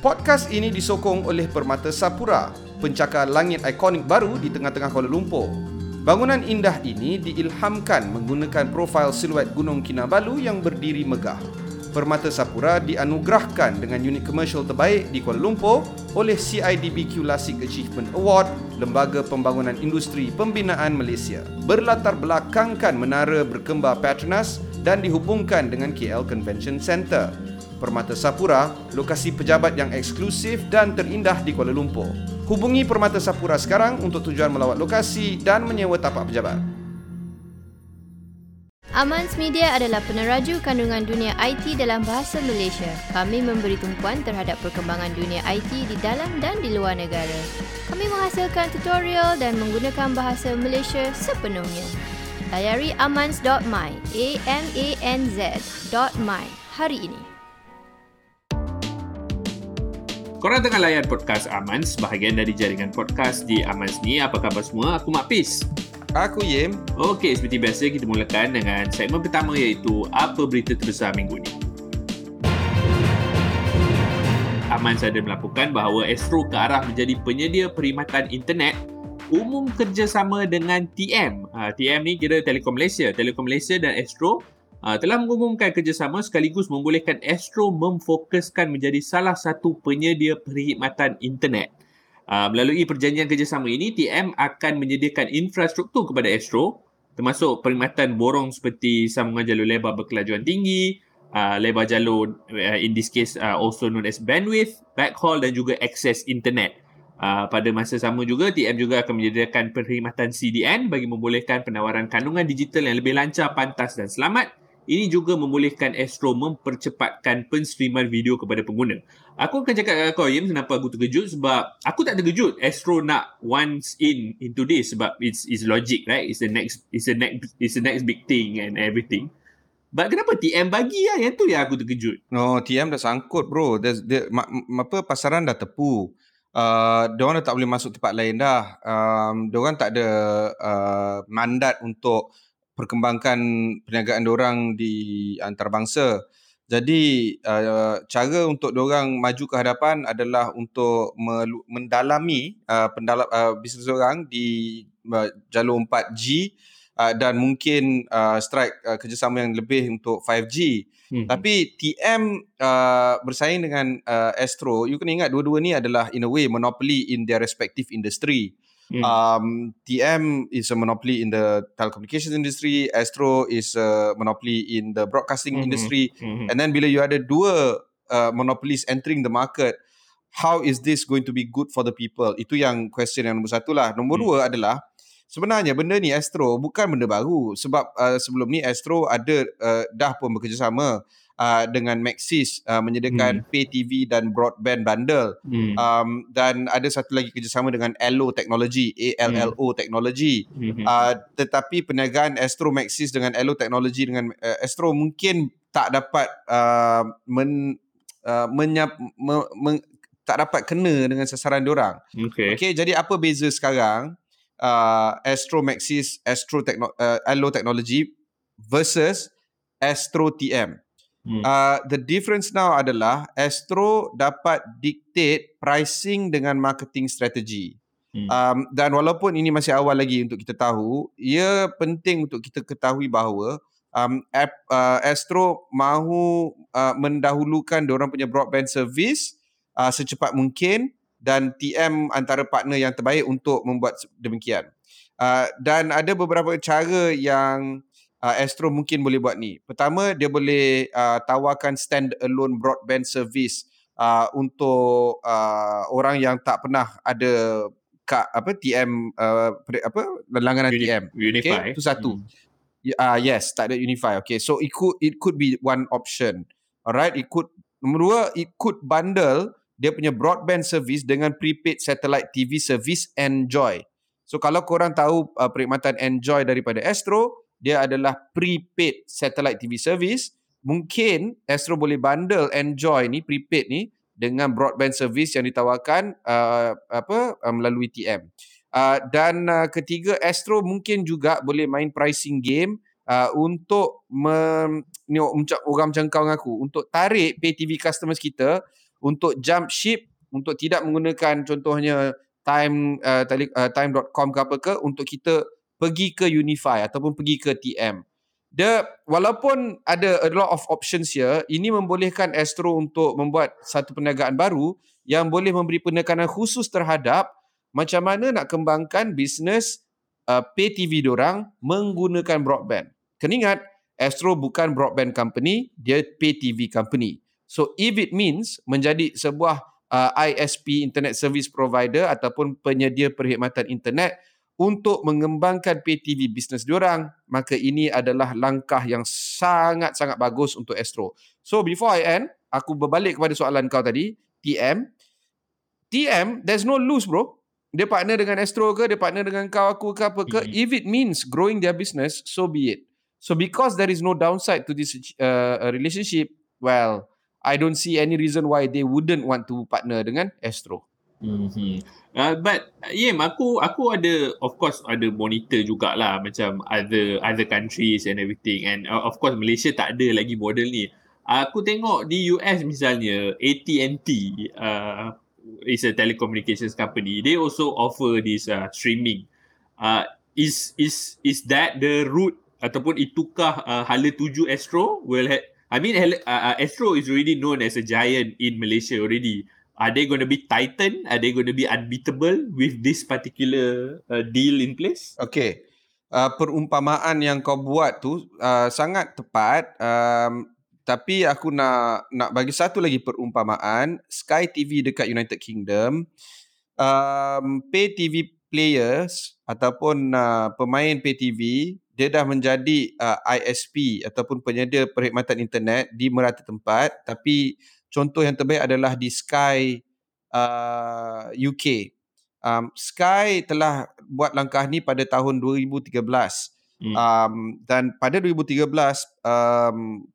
Podcast ini disokong oleh Permata Sapura, pencakar langit ikonik baru di tengah-tengah Kuala Lumpur. Bangunan indah ini diilhamkan menggunakan profil siluet Gunung Kinabalu yang berdiri megah. Permata Sapura dianugerahkan dengan unit komersial terbaik di Kuala Lumpur oleh CIDB Classic Achievement Award, Lembaga Pembangunan Industri Pembinaan Malaysia. Berlatar belakangkan menara berkembar Petronas dan dihubungkan dengan KL Convention Centre. Permata Sapura, lokasi pejabat yang eksklusif dan terindah di Kuala Lumpur. Hubungi Permata Sapura sekarang untuk tujuan melawat lokasi dan menyewa tapak pejabat. Amans Media adalah peneraju kandungan dunia IT dalam bahasa Malaysia. Kami memberi tumpuan terhadap perkembangan dunia IT di dalam dan di luar negara. Kami menghasilkan tutorial dan menggunakan bahasa Malaysia sepenuhnya. Layari amans.my, a m a n z.my hari ini. Korang tengah layan podcast Amans, bahagian dari jaringan podcast di Amans ni. Apa khabar semua? Aku Mak Pis. Aku Yim. Okey, seperti biasa kita mulakan dengan segmen pertama iaitu Apa Berita Terbesar Minggu ni. Amans ada melaporkan bahawa Astro ke arah menjadi penyedia perkhidmatan internet umum kerjasama dengan TM. Uh, TM ni kira Telekom Malaysia. Telekom Malaysia dan Astro uh, telah mengumumkan kerjasama sekaligus membolehkan Astro memfokuskan menjadi salah satu penyedia perkhidmatan internet. Uh, melalui perjanjian kerjasama ini, TM akan menyediakan infrastruktur kepada Astro termasuk perkhidmatan borong seperti sambungan jalur lebar berkelajuan tinggi, uh, lebar jalur uh, in this case uh, also known as bandwidth, backhaul dan juga akses internet. Uh, pada masa sama juga, TM juga akan menyediakan perkhidmatan CDN bagi membolehkan penawaran kandungan digital yang lebih lancar, pantas dan selamat ini juga membolehkan Astro mempercepatkan penstreaman video kepada pengguna. Aku akan cakap dengan kau, Yim, kenapa aku terkejut sebab aku tak terkejut Astro nak once in into this sebab it's is logic, right? It's the next it's the next it's the next big thing and everything. But kenapa TM bagi lah? Yang tu yang aku terkejut. No, TM dah sangkut bro. There's, there, ma, apa, pasaran dah tepu. Uh, diorang dah tak boleh masuk tempat lain dah. Um, diorang tak ada uh, mandat untuk perkembangkan perniagaan orang di antarabangsa. Jadi uh, cara untuk orang maju ke hadapan adalah untuk mendalami uh, pendala- uh, bisnes orang di uh, jalur 4G uh, dan mungkin uh, strike uh, kerjasama yang lebih untuk 5G. Hmm. Tapi TM uh, bersaing dengan uh, Astro, you kena ingat dua-dua ni adalah in a way monopoly in their respective industry. Mm. Um, TM is a monopoly in the telecommunications industry. Astro is a monopoly in the broadcasting mm-hmm. industry. Mm-hmm. And then bila you ada dua uh, monopolies entering the market, how is this going to be good for the people? Itu yang question yang nombor satu lah. Nombor mm. dua adalah sebenarnya benda ni Astro bukan benda baru. Sebab uh, sebelum ni Astro ada uh, dah pun bekerjasama uh, dengan Maxis uh, menyediakan hmm. pay TV dan broadband bundle hmm. um, dan ada satu lagi kerjasama dengan Allo Technology ALLO hmm. Technology hmm. uh, tetapi perniagaan Astro Maxis dengan Allo Technology dengan uh, Astro mungkin tak dapat uh, men, uh, menyap, me, me, tak dapat kena dengan sasaran diorang okay. okay jadi apa beza sekarang uh, Astro Maxis Astro Techno, uh, Allo Technology versus Astro TM Hmm. Uh, the difference now adalah Astro dapat dictate pricing dengan marketing strategy. Hmm. Um, dan walaupun ini masih awal lagi untuk kita tahu, ia penting untuk kita ketahui bahawa um, app, uh, Astro mahu uh, mendahulukan orang punya broadband service uh, secepat mungkin dan TM antara partner yang terbaik untuk membuat demikian. Uh, dan ada beberapa cara yang uh, Astro mungkin boleh buat ni. Pertama, dia boleh uh, tawarkan stand alone broadband service uh, untuk uh, orang yang tak pernah ada ka, apa TM uh, apa langganan Uni- TM. Unify. Okay, itu satu. Hmm. Uh, yes, tak ada Unify. Okay, so it could it could be one option. Alright, it could nombor dua, it could bundle dia punya broadband service dengan prepaid satellite TV service Enjoy. So kalau korang tahu uh, perkhidmatan Enjoy daripada Astro, dia adalah prepaid satellite TV service. Mungkin Astro boleh bundle Enjoy ni prepaid ni dengan broadband service yang ditawarkan uh, apa uh, melalui TM. Uh, dan uh, ketiga Astro mungkin juga boleh main pricing game uh, untuk me, ni, orang macam kau dengan aku untuk tarik pay TV customers kita untuk jump ship untuk tidak menggunakan contohnya time uh, uh, time.com ke apa ke untuk kita pergi ke Unify ataupun pergi ke TM. Dia walaupun ada a lot of options here, ini membolehkan Astro untuk membuat satu perniagaan baru yang boleh memberi penekanan khusus terhadap macam mana nak kembangkan bisnes uh, pay TV diorang menggunakan broadband. Kena ingat, Astro bukan broadband company, dia pay TV company. So if it means menjadi sebuah uh, ISP internet service provider ataupun penyedia perkhidmatan internet untuk mengembangkan pay TV bisnes diorang, maka ini adalah langkah yang sangat-sangat bagus untuk Astro. So before I end, aku berbalik kepada soalan kau tadi, TM. TM, there's no lose bro. Dia partner dengan Astro ke, dia partner dengan kau, aku ke apa ke. Mm-hmm. If it means growing their business, so be it. So because there is no downside to this uh, relationship, well, I don't see any reason why they wouldn't want to partner dengan Astro. Mm-hmm. Uh, but yeah, aku aku ada of course ada monitor jugalah macam other other countries and everything and uh, of course Malaysia tak ada lagi model ni. Uh, aku tengok di US misalnya AT&T uh, is a telecommunications company. They also offer this uh, streaming. Uh, is is is that the route ataupun itukah uh, hala tuju Astro? Well, I mean uh, uh, Astro is already known as a giant in Malaysia already are they going to be titan? Are they going to be unbeatable with this particular uh, deal in place? Okay. Uh, perumpamaan yang kau buat tu uh, sangat tepat. Um, tapi aku nak nak bagi satu lagi perumpamaan. Sky TV dekat United Kingdom. Um, pay TV players ataupun uh, pemain pay TV dia dah menjadi uh, ISP ataupun penyedia perkhidmatan internet di merata tempat tapi contoh yang terbaik adalah di Sky uh, UK. Um, Sky telah buat langkah ni pada tahun 2013. Hmm. Um, dan pada 2013 um,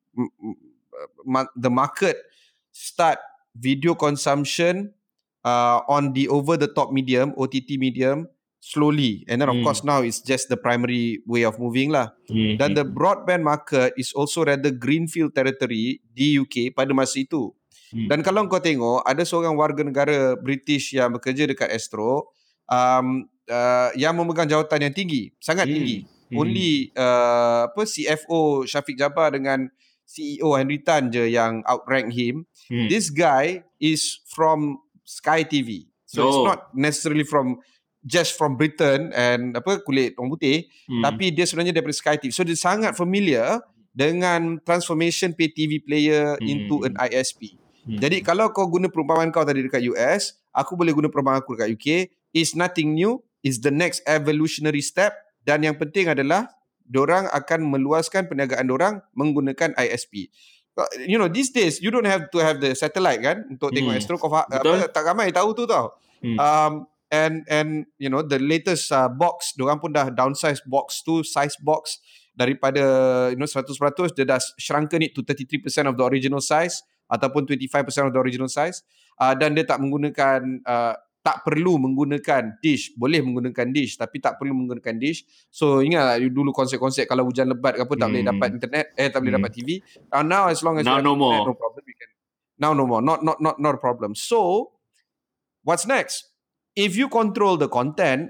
the market start video consumption uh, on the over the top medium OTT medium slowly and then of hmm. course now it's just the primary way of moving lah hmm. dan the broadband market is also rather greenfield territory di UK pada masa itu Hmm. Dan kalau kau tengok ada seorang warga negara British yang bekerja dekat Astro um, uh, yang memegang jawatan yang tinggi, sangat hmm. tinggi. Hmm. Only uh, apa CFO Syafiq Jabbar dengan CEO Henry Tan je yang outrank him. Hmm. This guy is from Sky TV. So oh. it's not necessarily from just from Britain and apa kulit orang putih hmm. tapi dia sebenarnya daripada Sky TV. So dia sangat familiar dengan transformation pay TV player hmm. into an ISP. Hmm. Jadi kalau kau guna perumpamaan kau tadi dekat US, aku boleh guna perumpamaan aku dekat UK. Is nothing new. Is the next evolutionary step. Dan yang penting adalah, orang akan meluaskan perniagaan orang menggunakan ISP. You know, these days, you don't have to have the satellite kan untuk hmm. tengok Astro. Kau apa, tak ramai tahu tu tau. Hmm. Um, and and you know the latest uh, box, orang pun dah downsize box tu, size box daripada you know 100% dia dah shrunken it to 33% of the original size ataupun 25% of the original size uh, dan dia tak menggunakan uh, tak perlu menggunakan dish boleh menggunakan dish tapi tak perlu menggunakan dish so ingat dulu konsep-konsep kalau hujan lebat ke apa tak hmm. boleh dapat internet eh tak boleh hmm. dapat TV uh, now as long as now no more no problem we can now no more not not not not a problem so what's next if you control the content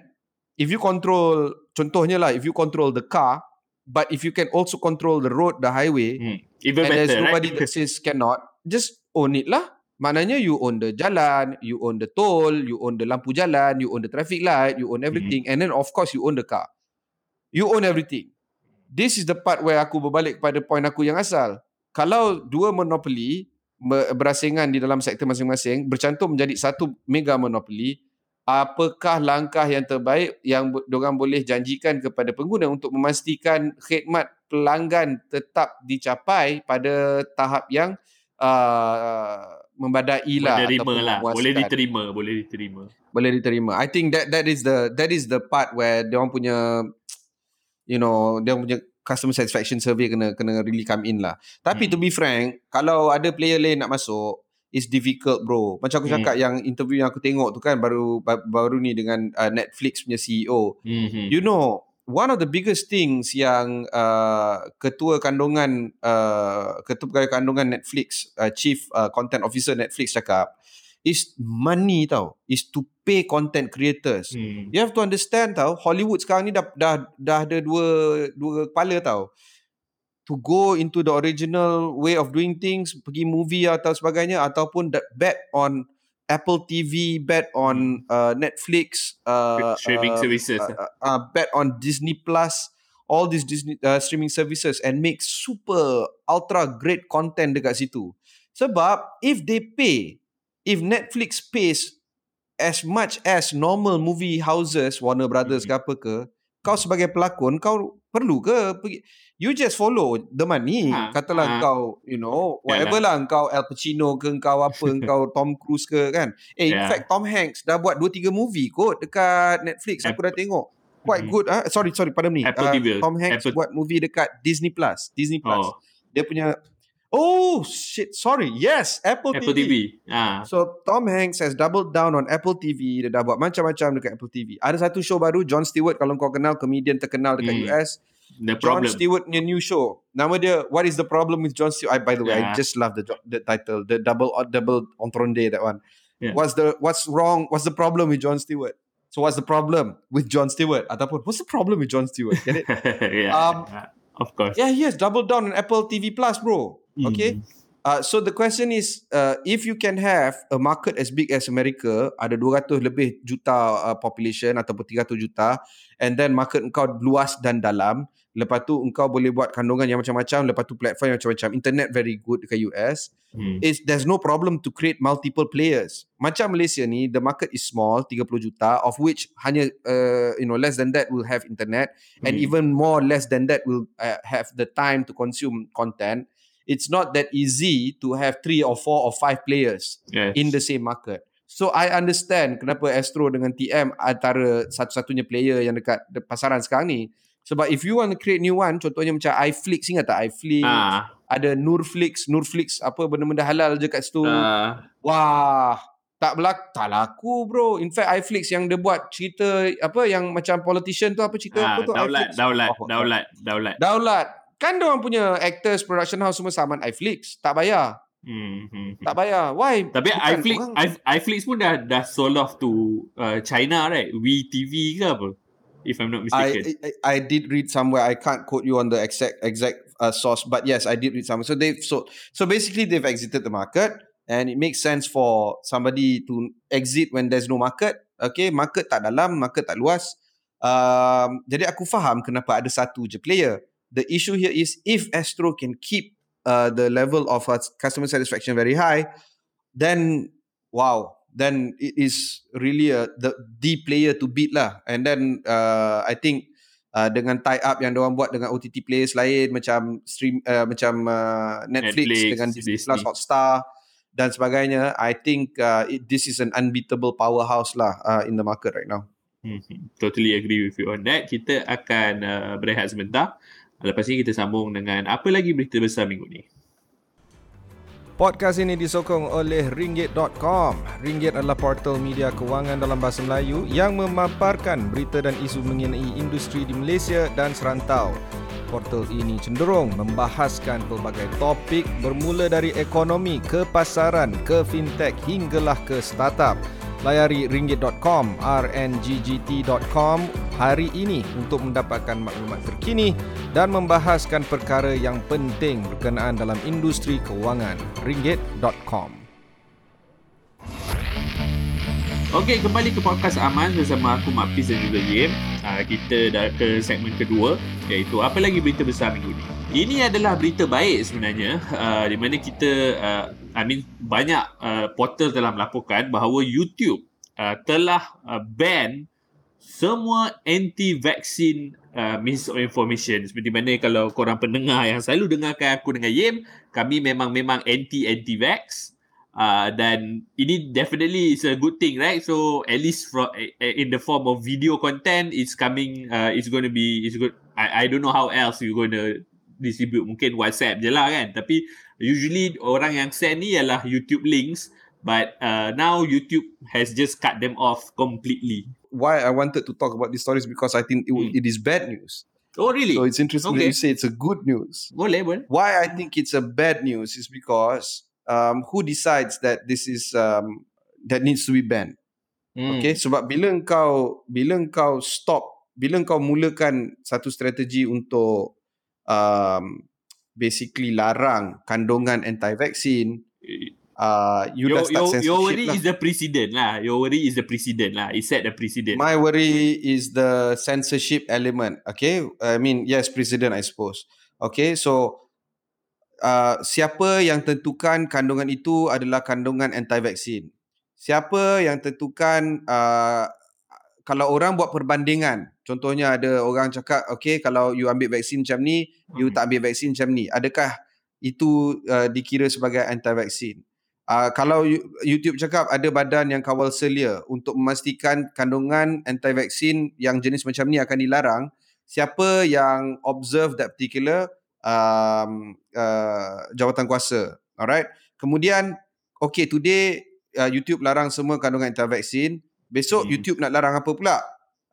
if you control contohnya lah if you control the car but if you can also control the road the highway hmm. even and better there's nobody right? that says cannot just own it lah. Maknanya you own the jalan, you own the toll, you own the lampu jalan, you own the traffic light, you own everything. Mm-hmm. And then of course you own the car. You own everything. This is the part where aku berbalik pada point aku yang asal. Kalau dua monopoli berasingan di dalam sektor masing-masing bercantum menjadi satu mega monopoli, apakah langkah yang terbaik yang diorang boleh janjikan kepada pengguna untuk memastikan khidmat pelanggan tetap dicapai pada tahap yang uh, membadai lah menerima lah. Boleh diterima boleh diterima. Boleh diterima. I think that that is the that is the part where dia orang punya you know dia punya customer satisfaction survey kena kena really come in lah. Tapi hmm. to be frank kalau ada player lain nak masuk is difficult bro. Macam aku hmm. cakap yang interview yang aku tengok tu kan baru baru ni dengan uh, Netflix punya CEO hmm. you know one of the biggest things yang uh, ketua kandungan uh, ketua pegawai kandungan Netflix uh, chief uh, content officer Netflix cakap is money tau. Is to pay content creators. Hmm. you have to understand tau Hollywood sekarang ni dah dah dah ada dua dua kepala tau. To go into the original way of doing things pergi movie atau sebagainya ataupun that bet on Apple TV bet on uh, Netflix uh, Streaming uh, services. uh, uh, uh, bet on Disney Plus, all these Disney uh, streaming services and make super ultra great content dekat situ. Sebab if they pay, if Netflix pays as much as normal movie houses, Warner Brothers ke apa ke, kau sebagai pelakon kau perlu ke pergi You just follow the money. Ha, Katalah ha. kau, you know, whatever lah. Kau Al Pacino ke, kau apa, kau Tom Cruise ke kan. Eh, in Yeah. fact, Tom Hanks dah buat 2-3 movie kot dekat Netflix. Aku dah tengok. Quite Mhm. good. Ah, sorry, sorry, me. Apple Ah, TV. Tom Hanks Apple- buat movie dekat Disney Plus. Disney Plus. Oh, Dia punya... Oh, shit. Sorry. Yes, Apple, Apple TV. Ah. So Tom Hanks has doubled down on Apple TV. Dia dah buat macam-macam dekat Apple TV. Ada satu show baru, John Stewart. Kalau kau kenal, comedian terkenal dekat Hmm. US. The John problem. Stewart punya new show. Nama dia What is the problem with John Stewart? I, by the way, I just love the the title, the double uh, double entendre that one. Yeah. What's the what's wrong? What's the problem with John Stewart? So what's the problem with John Stewart? Ataupun what's the problem with John Stewart? Get it? yeah. Um, of course. yeah, he has doubled down on Apple TV Plus, bro. Okay. Hmm. Uh, so the question is, uh, if you can have a market as big as America, ada 200 lebih juta uh, population ataupun 300 juta, and then market engkau luas dan dalam, lepas tu engkau boleh buat kandungan yang macam-macam, lepas tu platform yang macam-macam, internet very good dekat US, Hmm. is there's no problem to create multiple players. Macam Malaysia ni, the market is small, 30 juta, of which hanya uh, you know less than that will have internet, and Hmm. even more less than that will uh, have the time to consume content. It's not that easy to have three or four or five players Yes. in the same market. So I understand kenapa Astro dengan TM antara satu-satunya player yang dekat de- pasaran sekarang ni. Sebab if you want to create new one, contohnya macam iFlix, ingat tak iFlix? Ah. Ada Nurflix, Nurflix apa benda-benda halal je kat situ. Ah. Wah, tak berlaku, tak laku bro. In fact iFlix yang dia buat cerita apa yang macam politician tu apa cerita Ah, apa tu? daulat, iFlix. daulat, Oh, daulat, daulat. Daulat. Kan dia orang punya actors, production house semua saman iFlix. Tak bayar. Hmm, hmm. Tak bayar. Why? Tapi Bukan iFlix, orang- i- iFlix pun dah dah sold off to uh, China, right? WeTV ke apa? If I'm not mistaken. I, I I did read somewhere. I can't quote you on the exact exact uh, source, but yes, I did read somewhere. So they've so so basically they've exited the market, and it makes sense for somebody to exit when there's no market. Okay, market tak dalam, market tak luas. Um, jadi aku faham kenapa ada satu je player. The issue here is if Astro can keep uh, the level of uh, customer satisfaction very high, then wow, then it is really a, the the player to beat lah. And then uh, I think uh, dengan tie up yang diorang buat dengan OTT players lain macam stream uh, macam uh, Netflix, Netflix, dengan Disney. Plus, Hotstar dan sebagainya, I think uh, it, this is an unbeatable powerhouse lah uh, in the market right now. Hmm. Totally agree with you on that. Kita akan uh, berehat sebentar. Lepas ni kita sambung dengan apa lagi berita besar minggu ni. Podcast ini disokong oleh Ringgit.com. Ringgit adalah portal media kewangan dalam bahasa Melayu yang memaparkan berita dan isu mengenai industri di Malaysia dan serantau. Portal ini cenderung membahaskan pelbagai topik bermula dari ekonomi ke pasaran ke fintech hinggalah ke startup. Layari ringgit.com, rnggt.com hari ini untuk mendapatkan maklumat terkini dan membahaskan perkara yang penting berkenaan dalam industri kewangan. ringgit.com. Okey, kembali ke podcast Aman bersama aku Mak Fiz dan juga Yim. Uh, kita dah ke segmen kedua iaitu apa lagi berita besar minggu ni. Ini adalah berita baik sebenarnya uh, di mana kita uh, I mean banyak uh, portal telah melaporkan bahawa YouTube uh, telah uh, ban semua anti-vaksin uh, misinformation seperti mana kalau korang pendengar yang selalu dengarkan aku dengan Yim kami memang memang anti-anti-vax uh, dan ini definitely is a good thing right so at least from in the form of video content it's coming uh, it's going to be it's good I, I don't know how else you're going to distribute mungkin WhatsApp je lah kan tapi usually orang yang send ni ialah YouTube links but uh, now YouTube has just cut them off completely. Why I wanted to talk about these stories because I think it, Hmm. it is bad news. Oh really? So it's interesting Okay. that you say it's a good news. boleh boleh. Why I think it's a bad news is because um, who decides that this is um, that needs to be banned? Hmm. Okay, sebab bila engkau bila engkau stop, bila engkau mulakan satu strategi untuk um, basically larang kandungan anti-vaksin, uh, you your, dah start your, censorship your worry lah. is the precedent lah. Your worry is the precedent lah. It set the precedent. My worry is the censorship element. Okay, I mean yes, president I suppose. Okay, so uh, siapa yang tentukan kandungan itu adalah kandungan anti-vaksin? Siapa yang tentukan uh, kalau orang buat perbandingan, contohnya ada orang cakap, okay kalau you ambil vaksin macam ni, you tak ambil vaksin macam ni. Adakah itu uh, dikira sebagai anti-vaksin? Uh, kalau you- YouTube cakap ada badan yang kawal selia untuk memastikan kandungan anti-vaksin yang jenis macam ni akan dilarang, siapa yang observe that particular um, uh, jawatan kuasa. Alright. Kemudian, okay today uh, YouTube larang semua kandungan anti-vaksin. Besok Hmm. YouTube nak larang apa pula?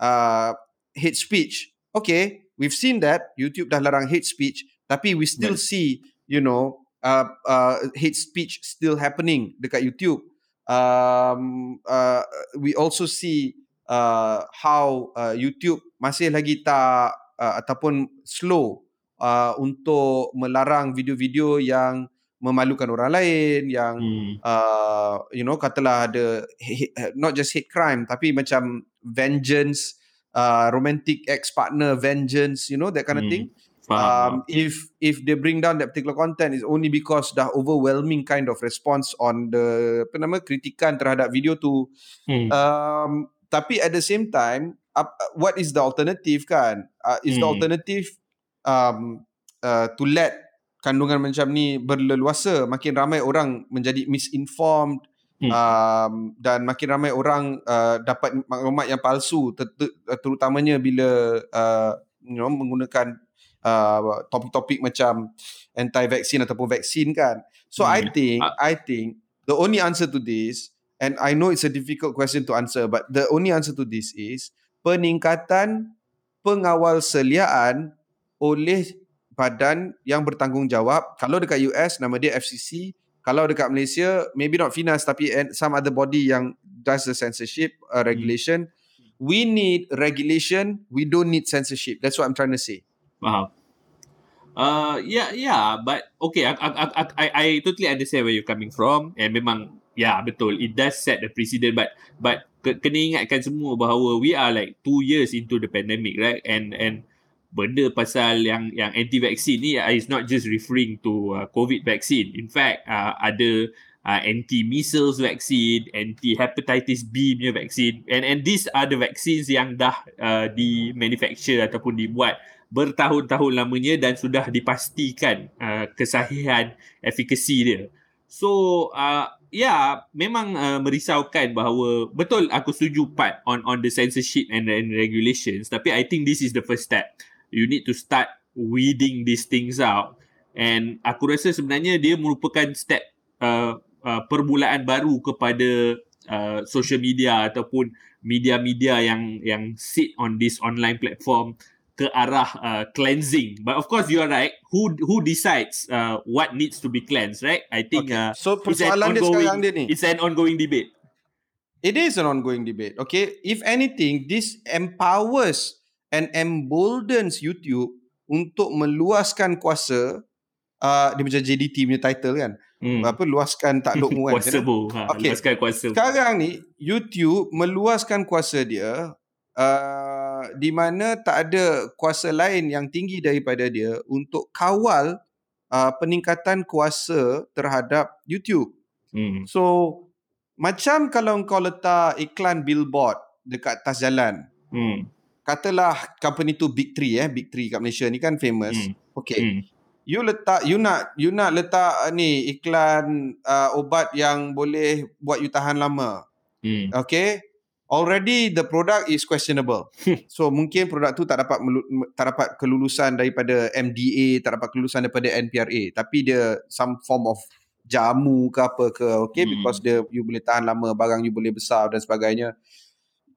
Uh, hate speech. Okay, we've seen that YouTube dah larang hate speech, tapi we still Right. see, you know, uh, uh, hate speech still happening dekat YouTube. Um, uh, we also see uh, how uh, YouTube masih lagi tak uh, ataupun slow uh, untuk melarang video-video yang memalukan orang lain, yang Hmm. uh, you know katalah ada hate, not just hate crime tapi macam vengeance uh, romantic ex partner vengeance you know that kind of Hmm. thing Faham. um, if if they bring down that particular content is only because dah overwhelming kind of response on the apa nama kritikan terhadap video tu Hmm. um, tapi at the same time up, what is the alternative kan uh, is the Hmm. alternative um, uh, to let kandungan macam ni berleluasa makin ramai orang menjadi misinformed Hmm. um, dan makin ramai orang uh, dapat maklumat yang palsu ter- ter- terutamanya bila uh, you know menggunakan uh, topik-topik macam anti-vaksin ataupun vaksin kan so I Hmm. think Ah. I think the only answer to this and I know it's a difficult question to answer but the only answer to this is peningkatan pengawal seliaan oleh badan yang bertanggungjawab kalau dekat US nama dia FCC kalau dekat Malaysia maybe not FINAS tapi some other body yang does the censorship uh, regulation we need regulation we don't need censorship that's what I'm trying to say Faham. Uh, yeah, yeah, but okay, I, I, I, I, I totally understand where you're coming from. And memang, yeah, betul. It does set the precedent, but but ke- kena ingatkan semua bahawa we are like two years into the pandemic, right? And and benda pasal yang yang anti-vaccine ni uh, is not just referring to uh, COVID vaccine. In fact, uh, ada uh, anti-measles vaccine, anti-hepatitis B punya vaccine. And and these are the vaccines yang dah uh, di manufacture ataupun dibuat bertahun-tahun lamanya dan sudah dipastikan uh, kesahihan efikasi dia. So uh, ya memang uh, merisaukan bahawa betul aku setuju part on on the censorship and, and regulations tapi I think this is the first step. You need to start weeding these things out and aku rasa sebenarnya dia merupakan step uh, uh, permulaan baru kepada uh, social media ataupun media-media yang yang sit on this online platform ke arah uh, cleansing. But of course you are right. Who who decides uh, what needs to be cleansed, right? I think uh, so persoalan dia sekarang dia ni it's an ongoing debate. It is an ongoing debate. Okay, if anything, this empowers and emboldens YouTube untuk meluaskan kuasa. Uh, dia macam JDT punya title kan. Hmm. Apa luaskan taklukmu kan. kuasa bu. Ha, Okay. Luaskan kuasa. Sekarang ni YouTube meluaskan kuasa dia uh, di mana tak ada kuasa lain yang tinggi daripada dia untuk kawal uh, peningkatan kuasa terhadap YouTube. Hmm. So macam kalau kau letak iklan billboard dekat atas jalan. Hmm. Katalah company tu Big Three eh, Big Three kat Malaysia ni kan famous. Hmm. Okay. Hmm. You letak you nak you nak letak uh, ni iklan uh, obat yang boleh buat you tahan lama. Hmm. Okay. Already the product is questionable. so mungkin produk tu tak dapat melu- tak dapat kelulusan daripada MDA, tak dapat kelulusan daripada NPRA, tapi dia some form of jamu ke apa ke okay Hmm. because dia you boleh tahan lama barang you boleh besar dan sebagainya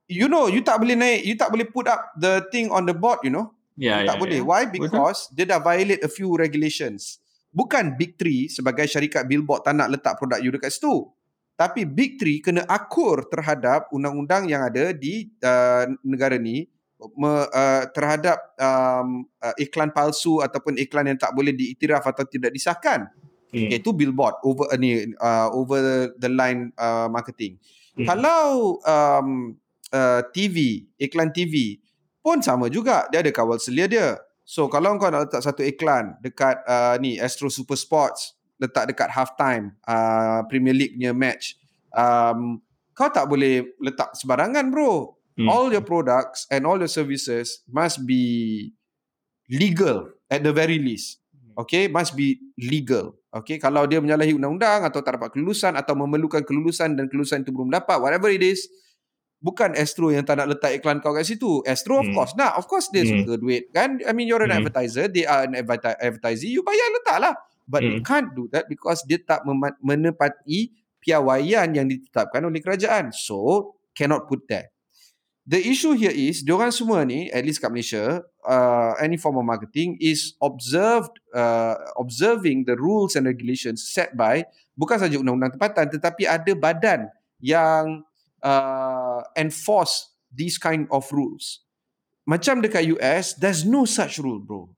you know you tak boleh naik you tak boleh put up the thing on the board you know Ya, you tak boleh ya. why because dia dah violate a few regulations bukan big three sebagai syarikat billboard tak nak letak produk you dekat situ tapi big three kena akur terhadap undang-undang yang ada di uh, negara ni me, uh, terhadap um, uh, iklan palsu ataupun iklan yang tak boleh diiktiraf atau tidak disahkan Hmm. iaitu billboard over uh, ni uh, over the line uh, marketing. Hmm. Kalau um, uh, TV, iklan TV pun sama juga, dia ada kawal selia dia. So kalau kau nak letak satu iklan dekat uh, ni Astro Super Sports, letak dekat halftime uh, Premier League punya match, um, kau tak boleh letak sebarangan bro. Hmm. All your products and all your services must be legal at the very least. Okay, must be legal. Okay, kalau dia menyalahi undang-undang atau tak dapat kelulusan atau memerlukan kelulusan dan kelulusan itu belum dapat, whatever it is, bukan Astro yang tak nak letak iklan kau kat situ. Astro of Hmm. course nak, of course dia Hmm. suka duit kan. I mean you're an Hmm. advertiser, they are an adverti- advertiser, you bayar letak lah. But you Hmm. can't do that because dia tak mema- menepati piawaian yang ditetapkan oleh kerajaan. So, cannot put there. The issue here is, diorang semua ni, at least kat Malaysia, uh, any form of marketing is observed, uh, observing the rules and regulations set by bukan saja undang-undang tempatan, tetapi ada badan yang uh, enforce these kind of rules. Macam dekat US, there's no such rule, bro.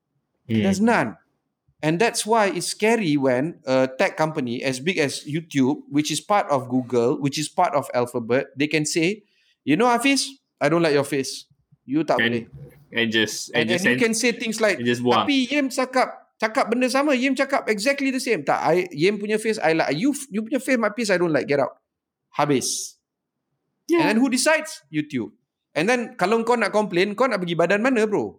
Hmm. There's none. And that's why it's scary when a tech company as big as YouTube, which is part of Google, which is part of Alphabet, they can say, you know Hafiz, I don't like your face. You tak boleh. And, and just And, and, and you can say things like, just tapi Yem cakap cakap benda sama. Yem cakap exactly the same. Tak, I, Yem punya face I like. You you punya face my face I don't like. Get out. Habis. Yeah. And then who decides? YouTube. And then kalau kau nak complain, kau nak pergi badan mana bro?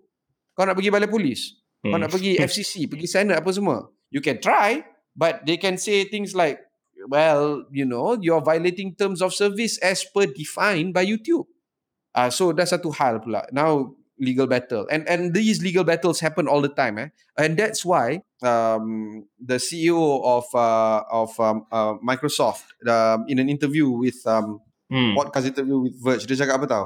Kau nak pergi balai polis? Kau Hmm. nak pergi FCC, pergi Senate apa semua. You can try, but they can say things like, well, you know, you're violating terms of service as per defined by YouTube. Uh, so that's satu hal pula. Now legal battle. And and these legal battles happen all the time. Eh? And that's why um, the CEO of uh, of um, uh, Microsoft um, in an interview with um, Hmm. podcast interview with Verge, dia cakap apa tau?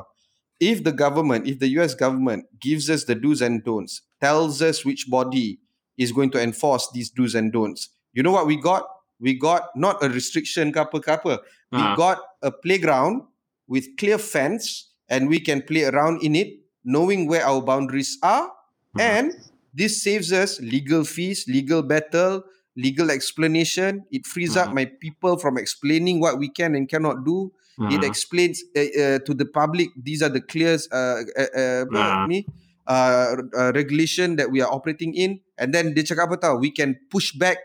If the government, if the US government gives us the do's and don'ts, tells us which body is going to enforce these do's and don'ts, you know what we got? We got not a restriction ke apa ke apa. We Ah. got a playground with clear fence and we can play around in it knowing where our boundaries are Ah. and this saves us legal fees, legal battle, legal explanation. It frees Ah. up my people from explaining what we can and cannot do. It Ah. explains uh, uh, to the public these are the clear uh, uh, uh, ni uh, uh, regulation that we are operating in and then dia cakap apa tahu we can push back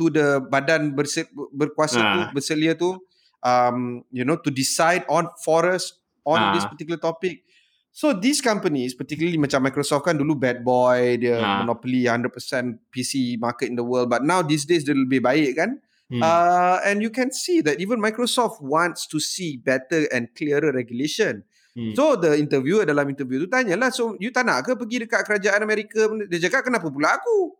to the badan berse, berkuasa tu Ah. berselia tu um, you know to decide on for us on Ah. this particular topic so these companies particularly macam Microsoft kan dulu bad boy dia Ah. monopoly 100% PC market in the world but now these days dia lebih baik kan Uh, and you can see that even Microsoft wants to see better and clearer regulation. Hmm. So the interviewer dalam interview tu tanyalah, so you tak nak ke pergi dekat kerajaan Amerika? Dia cakap kenapa pula aku?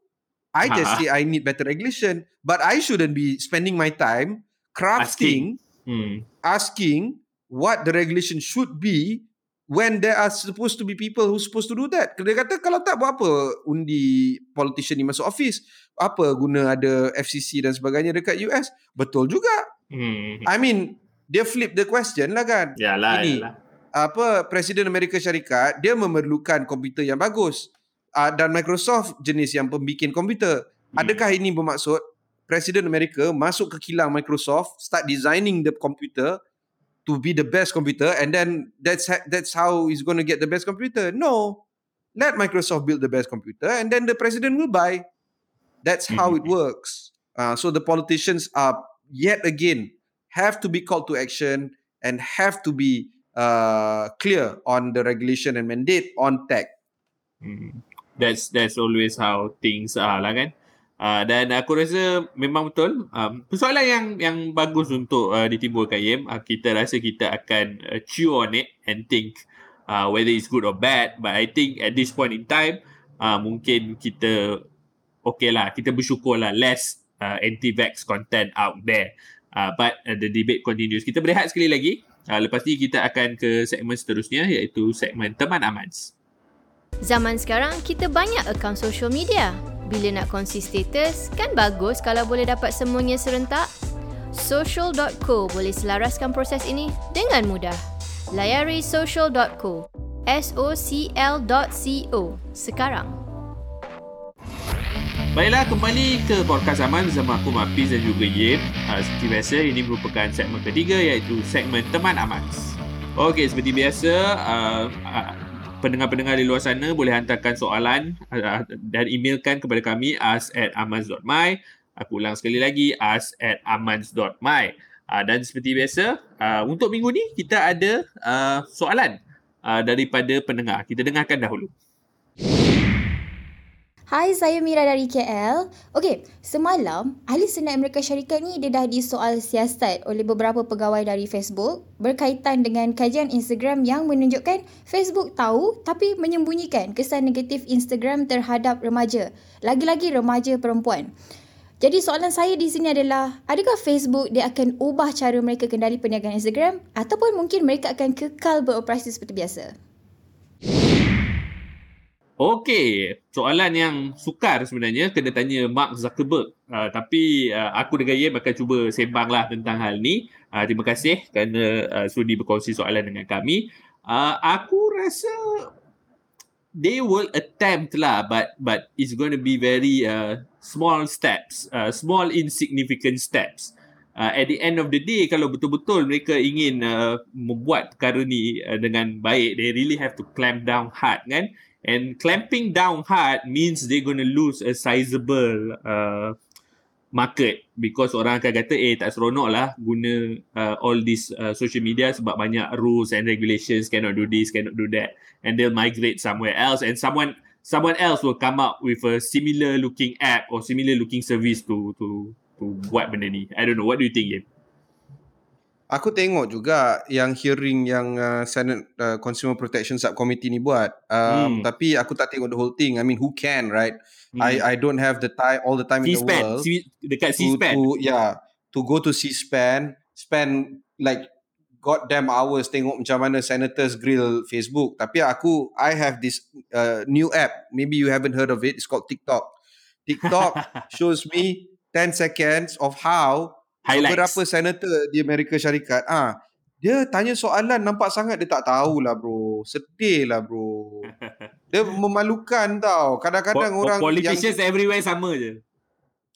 I just Ha. say I need better regulation, but I shouldn't be spending my time crafting, Hmm. asking what the regulation should be when there are supposed to be people who supposed to do that. Dia kata kalau tak buat apa undi politician ni masuk office? Apa guna ada FCC dan sebagainya dekat US? Betul juga. Hmm. I mean, dia flip the question lah kan. Yalah, Ini. yalah. Apa Presiden Amerika Syarikat dia memerlukan komputer yang bagus. Uh, dan Microsoft jenis yang pembikin komputer. Hmm. Adakah ini bermaksud Presiden Amerika masuk ke kilang Microsoft, start designing the computer to be the best computer and then that's ha- that's how he's going to get the best computer? No. Let Microsoft build the best computer and then the president will buy. That's how it Mhm. works. Uh, so the politicians are yet again have to be called to action and have to be uh, clear on the regulation and mandate on tech. Hmm. That's that's always how things are lah kan. Uh, dan aku rasa memang betul. Um, persoalan yang yang bagus untuk uh, ditimbulkan Yem, uh, kita rasa kita akan uh, chew on it and think uh, whether it's good or bad. But I think at this point in time, uh, mungkin kita okay lah, kita bersyukur lah less uh, anti-vax content out there. Uh, but uh, the debate continues. Kita berehat sekali lagi. Uh, lepas ni kita akan ke segmen seterusnya iaitu segmen Teman Amans. Zaman sekarang, kita banyak akaun social media. Bila nak kongsi status, kan bagus kalau boleh dapat semuanya serentak? Social.co boleh selaraskan proses ini dengan mudah. Layari social.co. S-O-C-L.co sekarang. Baiklah, kembali ke podcast zaman bersama aku Mafiz dan juga Yip. Uh, seperti biasa, ini merupakan segmen ketiga iaitu segmen Teman Amans. Okey, seperti biasa, uh, uh, pendengar-pendengar di luar sana boleh hantarkan soalan uh, dan emailkan kepada kami as at amans.my. Aku ulang sekali lagi, as at amans.my. Uh, dan seperti biasa, uh, untuk minggu ni kita ada uh, soalan uh, daripada pendengar. Kita dengarkan dahulu. Hai, saya Mira dari KL. Okey, semalam Ahli Senat Amerika Syarikat ni dia dah disoal siasat oleh beberapa pegawai dari Facebook berkaitan dengan kajian Instagram yang menunjukkan Facebook tahu tapi menyembunyikan kesan negatif Instagram terhadap remaja. Lagi-lagi remaja perempuan. Jadi soalan saya di sini adalah, adakah Facebook dia akan ubah cara mereka kendali perniagaan Instagram ataupun mungkin mereka akan kekal beroperasi seperti biasa? Okey, soalan yang sukar sebenarnya kena tanya Mark Zuckerberg. Uh, tapi uh, aku dengan Yem akan cuba sembanglah tentang hal ni. Uh, terima kasih kerana uh, sudi berkongsi soalan dengan kami. Uh, aku rasa they will attempt lah but but it's going to be very uh, small steps, uh, small insignificant steps. Uh, at the end of the day kalau betul-betul mereka ingin uh, membuat perkara ni uh, dengan baik they really have to clamp down hard kan And clamping down hard means they're going to lose a sizable uh, market. Because orang akan kata eh tak seronok lah guna uh, all this uh, social media sebab banyak rules and regulations cannot do this cannot do that. And they'll migrate somewhere else. And someone someone else will come up with a similar looking app or similar looking service to to to buat benda ni. I don't know. What do you think Yip? Aku tengok juga yang hearing yang uh, Senate uh, Consumer Protection Subcommittee ni buat. Um, hmm. Tapi aku tak tengok the whole thing. I mean, who can, right? Hmm. I I don't have the time all the time C-SPAN. in the world. C- dekat C-SPAN. To, to, yeah, to go to C-SPAN, spend like goddamn hours tengok macam mana senators grill Facebook. Tapi aku, I have this uh, new app. Maybe you haven't heard of it. It's called TikTok. TikTok shows me 10 seconds of how Highlights. Beberapa senator di Amerika Syarikat ah dia tanya soalan nampak sangat dia tak tahulah bro. Sedih lah bro. Dia memalukan tau. Kadang-kadang po- orang politicians yang, everywhere sama je.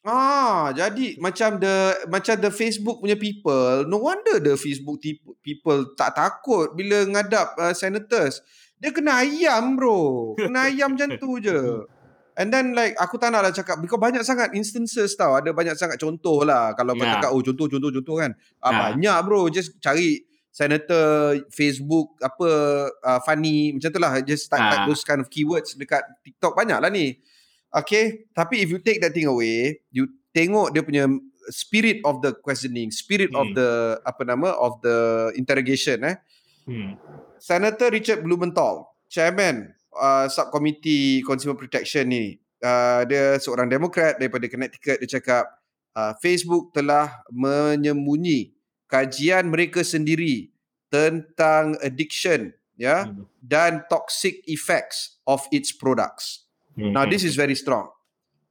Ah, jadi macam the macam the Facebook punya people, no wonder the Facebook people tak takut bila ngadap uh, senators. Dia kena ayam bro. Kena ayam macam tu je. And then like aku tak nak lah cakap because banyak sangat instances tau. Ada banyak sangat contoh lah. Kalau yeah. kau cakap oh contoh, contoh, contoh kan. Ah, yeah. Banyak bro. Just cari senator, Facebook, apa uh, funny. Macam tu lah. Just type, type those kind of keywords dekat TikTok. Banyak lah ni. Okay. Tapi if you take that thing away, you tengok dia punya spirit of the questioning. Spirit hmm. of the, apa nama, of the interrogation eh. Hmm. Senator Richard Blumenthal, chairman uh, subcommittee consumer protection ni uh, dia seorang demokrat daripada Connecticut dia cakap uh, Facebook telah menyembunyi kajian mereka sendiri tentang addiction ya hmm. dan toxic effects of its products. Hmm. Now this is very strong.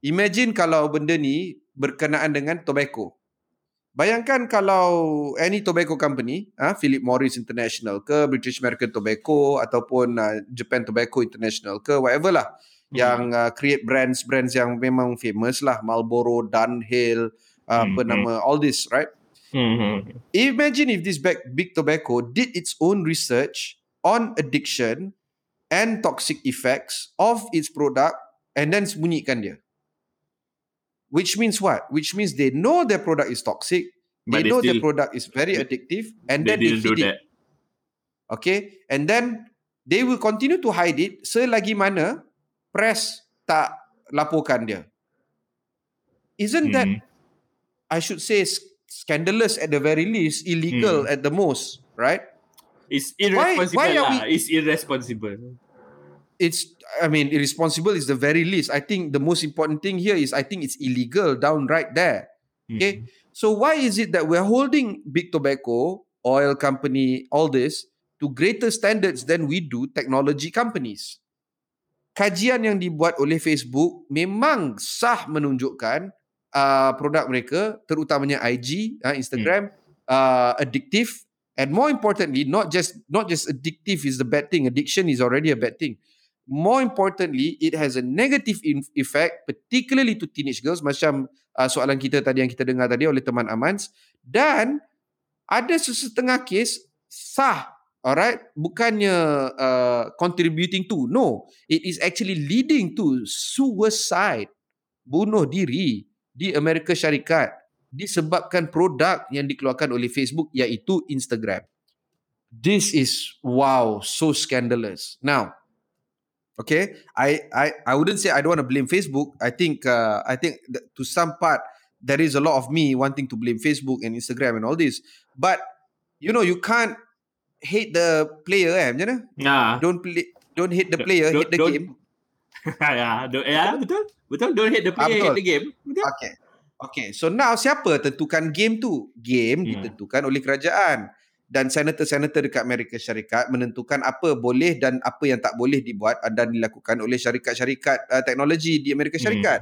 Imagine kalau benda ni berkenaan dengan tobacco. Bayangkan kalau any tobacco company, ah Philip Morris International ke British American Tobacco ataupun uh, Japan Tobacco International ke whatever lah hmm. yang uh, create brands brands yang memang famous lah Marlboro, Dunhill, uh, hmm. apa nama all this, right? Hmm. Imagine if this big, big tobacco did its own research on addiction and toxic effects of its product and then sembunyikan dia. Which means what? Which means they know their product is toxic. They, they know still, their product is very addictive, and they then they feed it. Okay, and then they will continue to hide it selagi mana press tak laporkan dia. Isn't that, hmm. I should say, scandalous at the very least, illegal hmm. at the most, right? It's irresponsible why, why are we, lah. It's irresponsible. It's I mean irresponsible is the very least. I think the most important thing here is I think it's illegal downright there. Okay. So why is it that we're holding big tobacco, oil company, all this to greater standards than we do technology companies? Kajian yang dibuat oleh Facebook memang sah menunjukkan uh, produk mereka terutamanya IG, uh, Instagram uh, addictive and more importantly not just not just addictive is the bad thing addiction is already a bad thing more importantly it has a negative effect particularly to teenage girls macam uh, soalan kita tadi yang kita dengar tadi oleh teman Amans dan ada sesetengah kes sah alright bukannya uh, contributing to no it is actually leading to suicide bunuh diri di Amerika Syarikat disebabkan produk yang dikeluarkan oleh Facebook iaitu Instagram. This is wow, so scandalous. Now, okay, I I I wouldn't say I don't want to blame Facebook. I think uh, I think that to some part there is a lot of me wanting to blame Facebook and Instagram and all this. But you know, you can't hate the player eh, macam mana? Nah. Don't play don't hate the player, Don't- hate the don't- game. ya, do, ya, betul. Betul. Don't hate the Ah, player, betul. hate the game. Betul. Okay. Okay, so now siapa tentukan game tu? Game Hmm. ditentukan oleh kerajaan. Dan senator-senator dekat Amerika Syarikat menentukan apa boleh dan apa yang tak boleh dibuat dan dilakukan oleh syarikat-syarikat uh, teknologi di Amerika Hmm. Syarikat.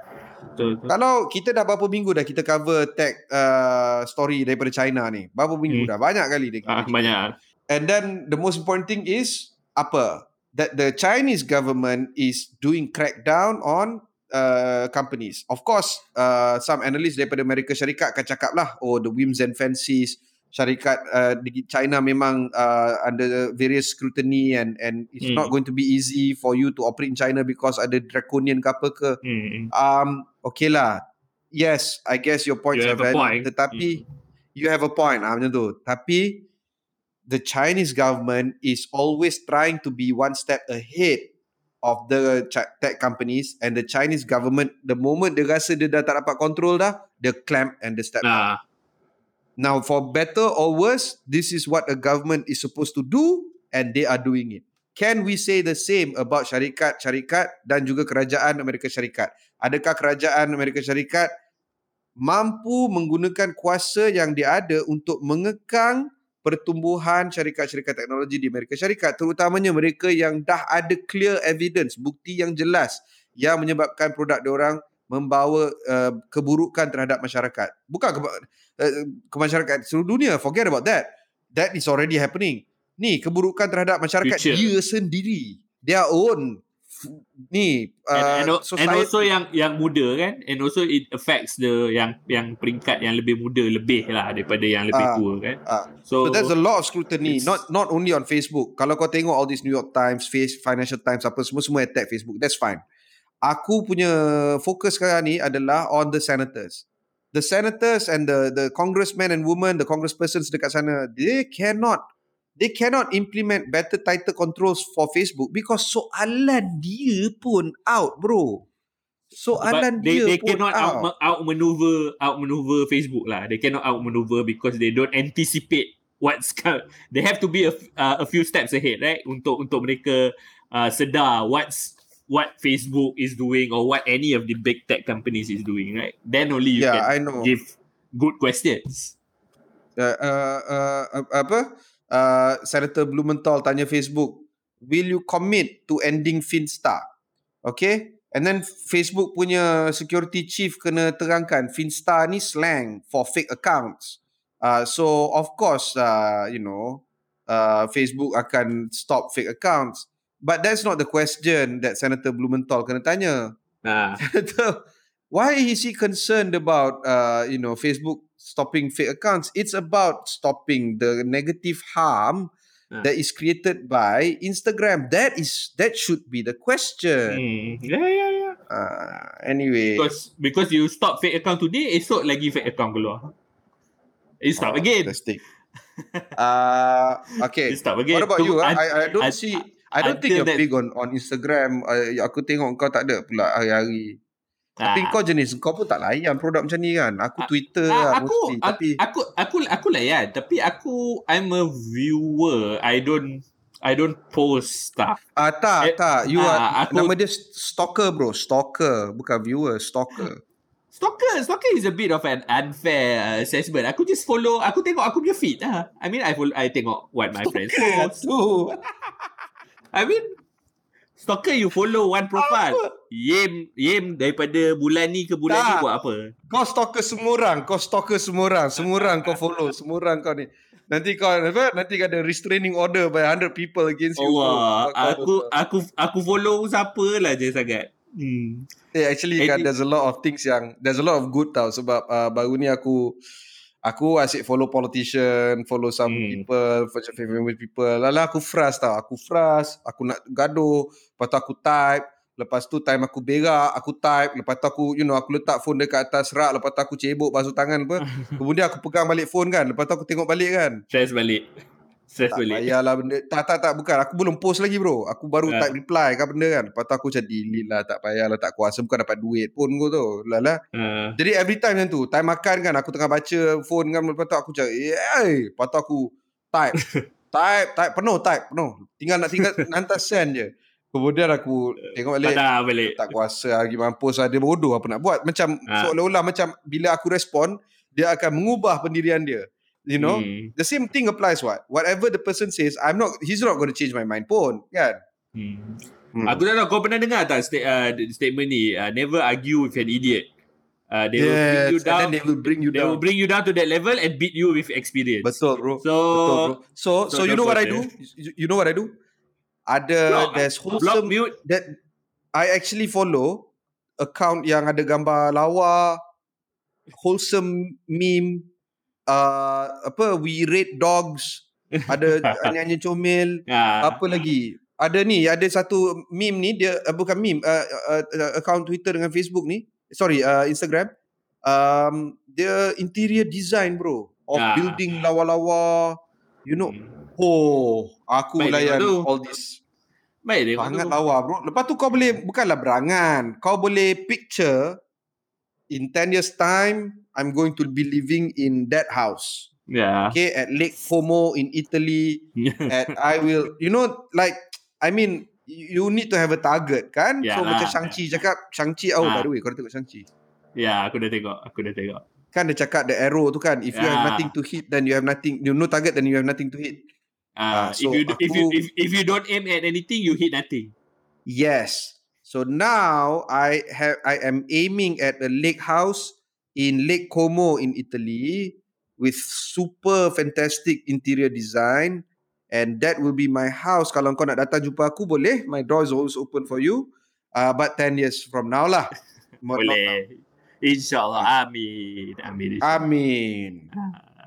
Betul. betul. Kalau kita dah berapa minggu dah kita cover tech uh, story daripada China ni. Berapa minggu Hmm. dah? Banyak kali dia. Ah, banyak. And then the most important thing is apa? That the Chinese government is doing crackdown on uh, companies. Of course, uh, some analysts daripada Amerika Syarikat akan cakap lah, oh the whims and fancies syarikat uh, di China memang uh, under various scrutiny and and it's Hmm. not going to be easy for you to operate in China because ada draconian ke apa ke. Hmm. Um, okay lah. Yes, I guess your points You are have valid. point. Tetapi you have a point. Ah, macam tu. Tapi the Chinese government is always trying to be one step ahead of the tech companies and the Chinese government the moment dia rasa dia dah tak dapat control dah dia clamp and dia step Nah. Now, for better or worse, this is what a government is supposed to do and they are doing it. Can we say the same about syarikat-syarikat dan juga kerajaan Amerika Syarikat? Adakah kerajaan Amerika Syarikat mampu menggunakan kuasa yang dia ada untuk mengekang pertumbuhan syarikat-syarikat teknologi di Amerika Syarikat terutamanya mereka yang dah ada clear evidence, bukti yang jelas yang menyebabkan produk diorang membawa uh, keburukan terhadap masyarakat. Bukan ke, uh, ke masyarakat seluruh dunia, forget about that. That is already happening. Ni keburukan terhadap masyarakat Future. dia sendiri. Their own ni uh, and, and, al- and society. also yang yang muda kan and also it affects the yang yang peringkat yang lebih muda lebih lah daripada yang lebih Ah. tua kan Ah. so, So there's a lot of scrutiny not not only on Facebook. Kalau kau tengok all these New York Times, Face, Financial Times apa semua semua attack Facebook. That's fine. Aku punya fokus sekarang ni adalah on the senators. The senators and the the congressmen and women, the congresspersons dekat sana, they cannot they cannot implement better tighter controls for Facebook because soalan dia pun out, bro. Soalan but they, dia they pun cannot out. out, out maneuver out maneuver Facebook lah they cannot out maneuver because they don't anticipate what's co- they have to be a, uh, a few steps ahead right untuk untuk mereka uh, sedar what's what Facebook is doing or what any of the big tech companies is doing right? Then only you yeah, can I know. give good questions. Uh, uh, uh, apa? Uh, Senator Blumenthal tanya Facebook will you commit to ending Finstar? Okay? And then Facebook punya security chief kena terangkan Finstar ni slang for fake accounts. Uh, so of course uh, you know uh, Facebook akan stop fake accounts but that's not the question that Senator Blumenthal kena tanya ah Senator, why is he concerned about uh, you know Facebook stopping fake accounts? It's about stopping the negative harm Ah. that is created by Instagram. That is that should be the question. hmm. yeah yeah yeah Uh, anyway, Because because you stop fake account today, esok lagi fake account keluar. You stop again. Fantastic. uh, okay. You stop again. What about Tu- you? ah? un- I, I don't un- see. I don't think you're that- big on on Instagram. Uh, aku tengok kau tak ada pula hari-hari. Tapi Ah. kau jenis kau pun tak layan produk macam ni kan. Aku Ah, Twitter Ah, lah aku, mostly. aku Tapi aku aku aku layan tapi aku I'm a viewer. I don't I don't post stuff. Ah tak, Eh, tak. You ah, are aku- nama dia stalker bro, stalker, bukan viewer, stalker. Stalker, stalker is a bit of an unfair assessment. Aku just follow, aku tengok aku punya feed lah. I mean, I follow, I tengok what my friends post. tu. I mean, stalker you follow one profile. Yem, Yem daripada bulan ni ke bulan ni Tak. buat apa? Kau stalker semua orang, kau stalker semua orang, semua orang kau follow, semua orang kau ni. Nanti kau apa? Nanti kau ada restraining order by 100 people against you. Allah, bro. Kau- aku aku aku follow siapa lah je sangat. Hmm. Eh actually kan Edit- there's a lot of things yang there's a lot of good tau sebab uh, baru ni aku aku asyik follow politician, follow some Hmm. people, follow famous people. Lala aku frust tau. Aku frust, aku nak gaduh, lepas tu aku type, lepas tu time aku berak, aku type, lepas tu aku you know aku letak phone dekat atas rak, lepas tu aku cebok basuh tangan apa. Kemudian aku pegang balik phone kan, lepas tu aku tengok balik kan. Stress balik. Stress Tak balik. payahlah benda. Tak, tak, tak. Bukan. Aku belum post lagi bro. Aku baru Ah. type reply kan benda kan. Lepas tu aku macam delete lah. Tak payahlah. Tak kuasa. Bukan dapat duit pun kau tu. Lala. Uh, Jadi every time macam tu. Time makan kan. Aku tengah baca phone kan. Lepas tu aku macam. Eh. Lepas tu aku type. type. Type. Penuh type. Penuh. Tinggal nak tinggal hantar send je. Kemudian aku tengok balik. patah balik. Tak kuasa lagi mampus lah. Dia bodoh apa nak buat. Macam Ah. seolah-olah macam bila aku respon. Dia akan mengubah pendirian dia. You know. Hmm. The same thing applies what? Whatever the person says, I'm not he's not going to change my mind pun, kan? Hmm. Hmm. Aku tak tahu kau pernah dengar tak sta- uh, statement ni uh, never argue with an idiot. Uh, they will bring you yes, and down. then they will bring you They will down. bring you down to that level and beat you with experience. Betul, bro. So, Betul, bro. So, so so, you know what I do? You, you know what I do? Ada Block, there's block wholesome mute. that I actually follow account yang ada gambar lawa, wholesome meme, uh, apa we rate dogs, ada nyanyi comel, Uh, apa lagi? Ada ni, ada satu meme ni dia uh, bukan meme, uh, uh, uh, account Twitter dengan Facebook ni. Sorry, uh, Instagram. Um, dia interior design bro of Ah. building lawa-lawa. You know, hmm. oh, aku Baik layan all this. Baik tengok Sangat lawa bro. Lepas tu kau boleh bukanlah berangan. Kau boleh picture in 10 years time I'm going to be living in that house. Ya. Okay, at Lake Como in Italy. at I will you know like I mean you need to have a target kan so Yalah. macam Shang-Chi cakap Shang-Chi oh Ah. by the way kau dah tengok Shang-Chi Ya, aku dah tengok. Aku dah tengok. kan dia cakap the arrow tu kan if you have nothing to hit then you have nothing you no target then you have nothing to hit Uh, Ah, if so you if you aku- if, if you don't aim at anything, you hit nothing. yes so now I have I am aiming at a lake house in Lake Como in Italy with super fantastic interior design and that will be my house kalau kau nak datang jumpa aku boleh my door is always open for you uh, but 10 years from now lah. Boleh. InsyaAllah. Amin. Amin. Amin.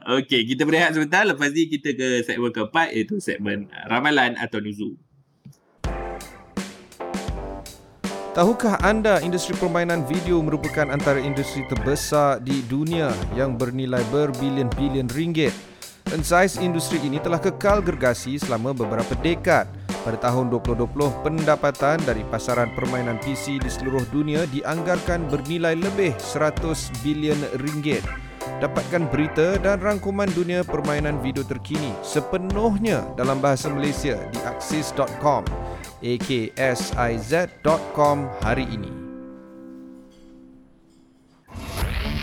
Okey, kita berehat sebentar. Lepas ni kita ke segmen keempat iaitu segmen ramalan atau nuzul. Tahukah anda industri permainan video merupakan antara industri terbesar di dunia yang bernilai berbilion-bilion ringgit? Dan saiz industri ini telah kekal gergasi selama beberapa dekad. Pada tahun 2020, pendapatan dari pasaran permainan PC di seluruh dunia dianggarkan bernilai lebih 100 bilion ringgit. Dapatkan berita dan rangkuman dunia permainan video terkini sepenuhnya dalam bahasa Malaysia di axis.com aksiz.com hari ini.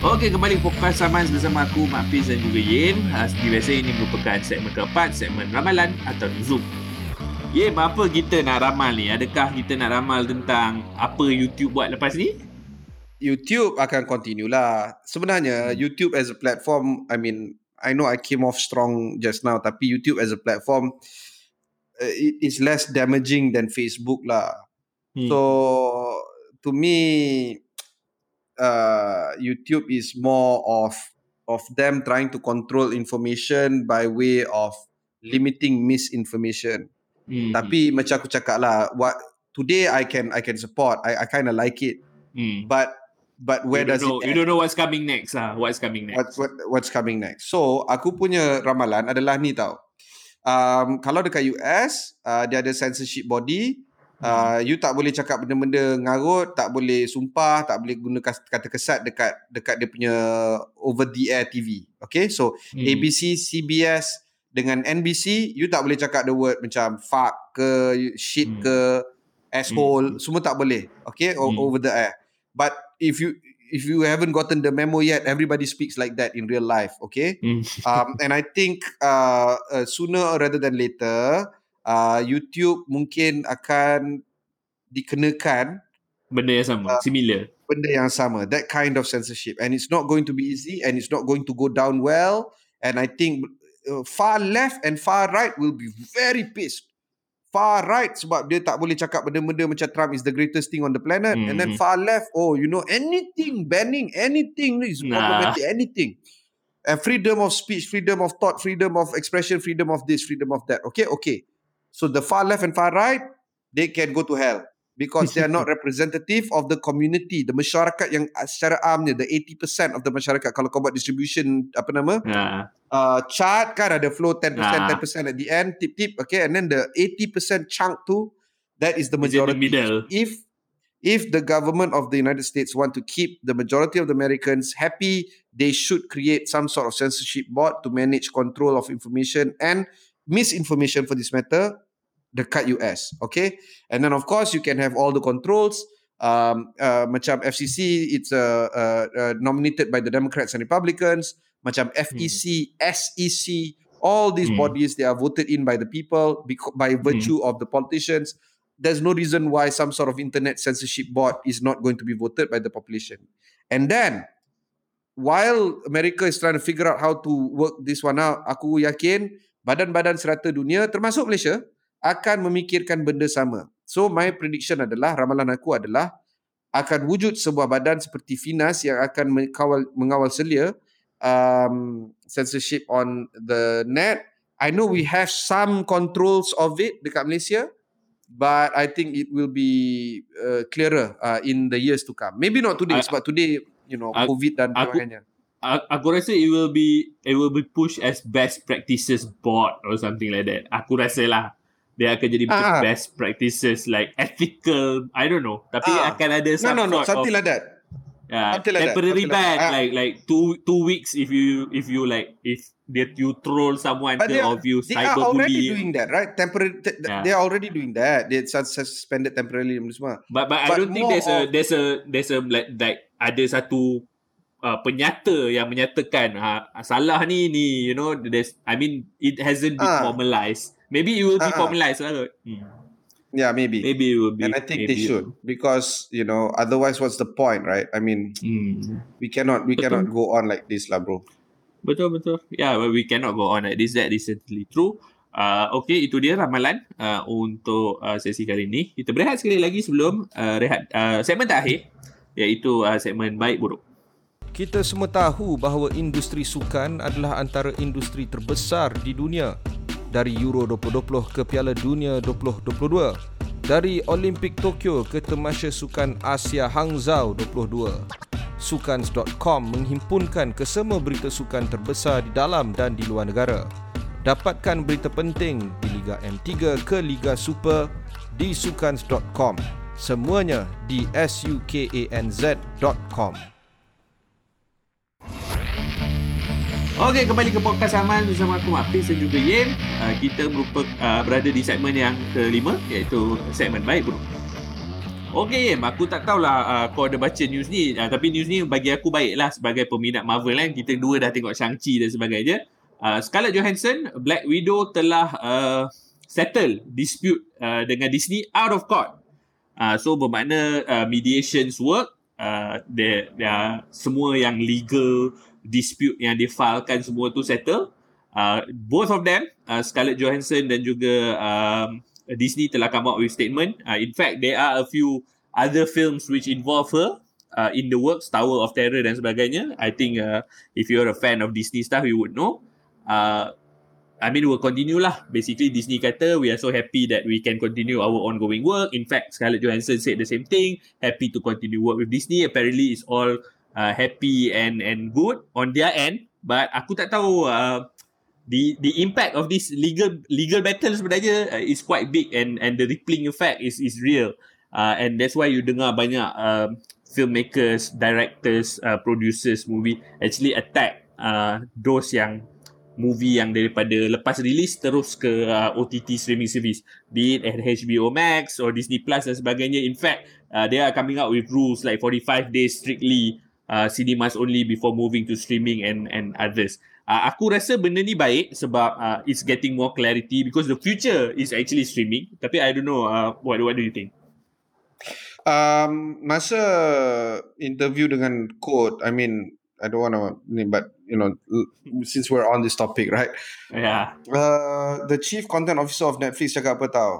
Okey, kembali Fokus Saman bersama aku, Mak Fiz dan juga Yin. Uh, seperti biasa, ini merupakan segmen keempat, segmen ramalan atau nuzul. Yin, apa kita nak ramal ni? Adakah kita nak ramal tentang apa YouTube buat lepas ni? YouTube akan continue lah. Sebenarnya YouTube as a platform, I mean, I know I came off strong just now, tapi YouTube as a platform, uh, it is less damaging than Facebook lah. Hmm. So to me, uh, YouTube is more of of them trying to control information by way of limiting misinformation. hmm. Tapi macam aku cakap lah, what today I can I can support. I I kind of like it. hmm. But but where you does know, it You end? don't know what's coming next lah. What's coming next? what, what what's coming next? So aku punya ramalan adalah ni tau. Um, kalau dekat US, uh, dia ada censorship body. Uh, you tak boleh cakap benda-benda ngarut, tak boleh sumpah, tak boleh guna kata kesat dekat dekat dia punya over the air TV. Okay, so Hmm. ABC, CBS dengan NBC you tak boleh cakap the word macam fuck ke shit Hmm. ke asshole semua tak boleh okay Hmm. over the air but if you if you haven't gotten the memo yet everybody speaks like that in real life okay Hmm. um, and I think uh, uh, sooner rather than later uh, YouTube mungkin akan dikenakan Benda yang sama, Ah. similar. benda yang sama that kind of censorship and it's not going to be easy and it's not going to go down well and I think uh, far left and far right will be very pissed far right sebab dia tak boleh cakap benda-benda macam Trump is the greatest thing on the planet. And then Mhm. far left oh you know anything banning anything is Nah. problematic anything. And freedom of speech freedom of thought freedom of expression freedom of this freedom of that. Okay okay. So the far left and far right they can go to hell because they are not representative of the community the masyarakat yang secara amnya the 80% of the masyarakat kalau kau buat distribution apa nama Ha. uh, chart kan ada flow 10% Ah. 10% at the end tip tip okay and then the 80% chunk tu that is the It's in the majority middle. if if the government of the United States want to keep the majority of the Americans happy they should create some sort of censorship board to manage control of information and misinformation for this matter dekat US okay? And then of course you can have all the controls. Um, uh, macam FCC it's uh, uh, uh, nominated by the Democrats and Republicans. Macam FEC SEC all these Hmm. bodies they are voted in by the people by virtue of the politicians. There's no reason why some sort of internet censorship board is not going to be voted by the population. And then while America is trying to figure out how to work this one out aku yakin badan-badan serata dunia termasuk Malaysia akan memikirkan benda sama. So my prediction adalah ramalan aku adalah akan wujud sebuah badan seperti Finas yang akan mengawal mengawal selia um, censorship on the net. I know we have some controls of it dekat Malaysia but I think it will be uh, clearer uh, in the years to come. Maybe not today I- sebab today you know I- COVID dan sebagainya. Aku rasa it will be it will be pushed as best practices board or something like that. Aku rasa lah dia akan jadi macam Ah. best practices like ethical I don't know tapi Ah. akan ada No some no no sort something of like that. yeah, something like temporary ban that. Ah. like like two two weeks if you if you like if that you troll someone But they or if you They are already cyberbully doing that, right? Temporary. Te- Yeah. They are already doing that. They sus- suspended temporarily semua. But but I But don't think there's a of- there's a there's a like like ada satu uh, penyata yang menyatakan ha, salah ni ni you know there's I mean it hasn't been Ah. formalized. Maybe it will be ah. formalized lah. Hmm. Yeah, maybe. Maybe it will be. and I think they maybe it should because you know otherwise what's the point, right? I mean. Hmm. we cannot we Betul. cannot go on like this, lah, bro. Betul betul. Yeah, but we cannot go on like this. That is certainly true. Uh, okay, itu dia ramalan uh, untuk uh, sesi kali ini. Kita berehat sekali lagi sebelum uh, rehat uh, segmen terakhir iaitu uh, segmen baik buruk. Kita semua tahu bahawa industri sukan adalah antara industri terbesar di dunia. Dari Euro 2020 ke Piala Dunia 2022. Dari Olimpik Tokyo ke Temasya Sukan Asia Hangzhou 22. Sukans.com menghimpunkan kesemua berita sukan terbesar di dalam dan di luar negara. Dapatkan berita penting di Liga M3 ke Liga Super di sukans.com. Semuanya di sukanz.com. Okey, kembali ke podcast Aman bersama aku Hafiz dan juga Yen. Uh, kita berupa, uh, berada di segmen yang kelima iaitu segmen baik bro. Okey Yen, aku tak tahulah uh, kau ada baca news ni uh, tapi news ni bagi aku baiklah sebagai peminat Marvel kan. Kita dua dah tengok Shang-Chi dan sebagainya. Uh, Scarlett Johansson, Black Widow telah uh, settle dispute uh, dengan Disney out of court. Uh, so bermakna uh, mediations work, uh, dia, dia semua yang legal dispute yang difilekan semua tu settle. Uh, both of them, uh, Scarlett Johansson dan juga um, Disney telah come out with statement. Uh, in fact, there are a few other films which involve her uh, in the works, Tower of Terror dan sebagainya. I think uh, if you're a fan of Disney stuff, you would know. Uh, I mean, we'll continue lah. Basically, Disney kata we are so happy that we can continue our ongoing work. In fact, Scarlett Johansson said the same thing. Happy to continue work with Disney. Apparently, it's all uh, happy and and good on their end. But aku tak tahu uh, the the impact of this legal legal battle sebenarnya uh, is quite big and and the rippling effect is is real. Uh, and that's why you dengar banyak uh, filmmakers, directors, uh, producers movie actually attack uh, those yang movie yang daripada lepas release terus ke uh, OTT streaming service be it HBO Max or Disney Plus dan sebagainya in fact uh, they are coming out with rules like 45 days strictly uh, cinemas only before moving to streaming and and others uh, aku rasa benda ni baik sebab uh, it's getting more clarity because the future is actually streaming tapi I don't know uh, what what do you think Um, masa interview dengan Code, I mean, I don't want to, but you know, since we're on this topic, right? yeah Uh, the chief content officer of Netflix cakap apa tau?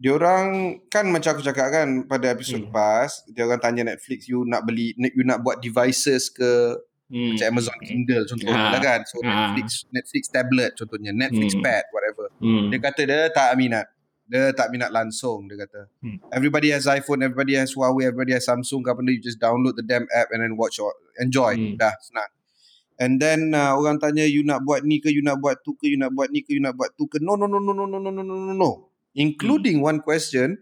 Diorang kan macam aku cakap kan pada episod Hmm. lepas, dia orang tanya Netflix you nak beli you nak buat devices ke hmm. macam Amazon Kindle contohnya Ah. lah kan. So Ah. Netflix Netflix tablet contohnya, Netflix Hmm. pad whatever. hmm. Dia kata dia tak minat. Dia tak minat langsung dia kata. Hmm. Everybody has iPhone, everybody has Huawei, everybody has Samsung. Apa benda you just download the damn app and then watch or enjoy. Hmm. Dah senang. And then uh, orang tanya you nak buat ni ke, you nak buat tu ke, you nak buat ni ke, you nak buat tu ke. No no no no no no no no no no Including one question,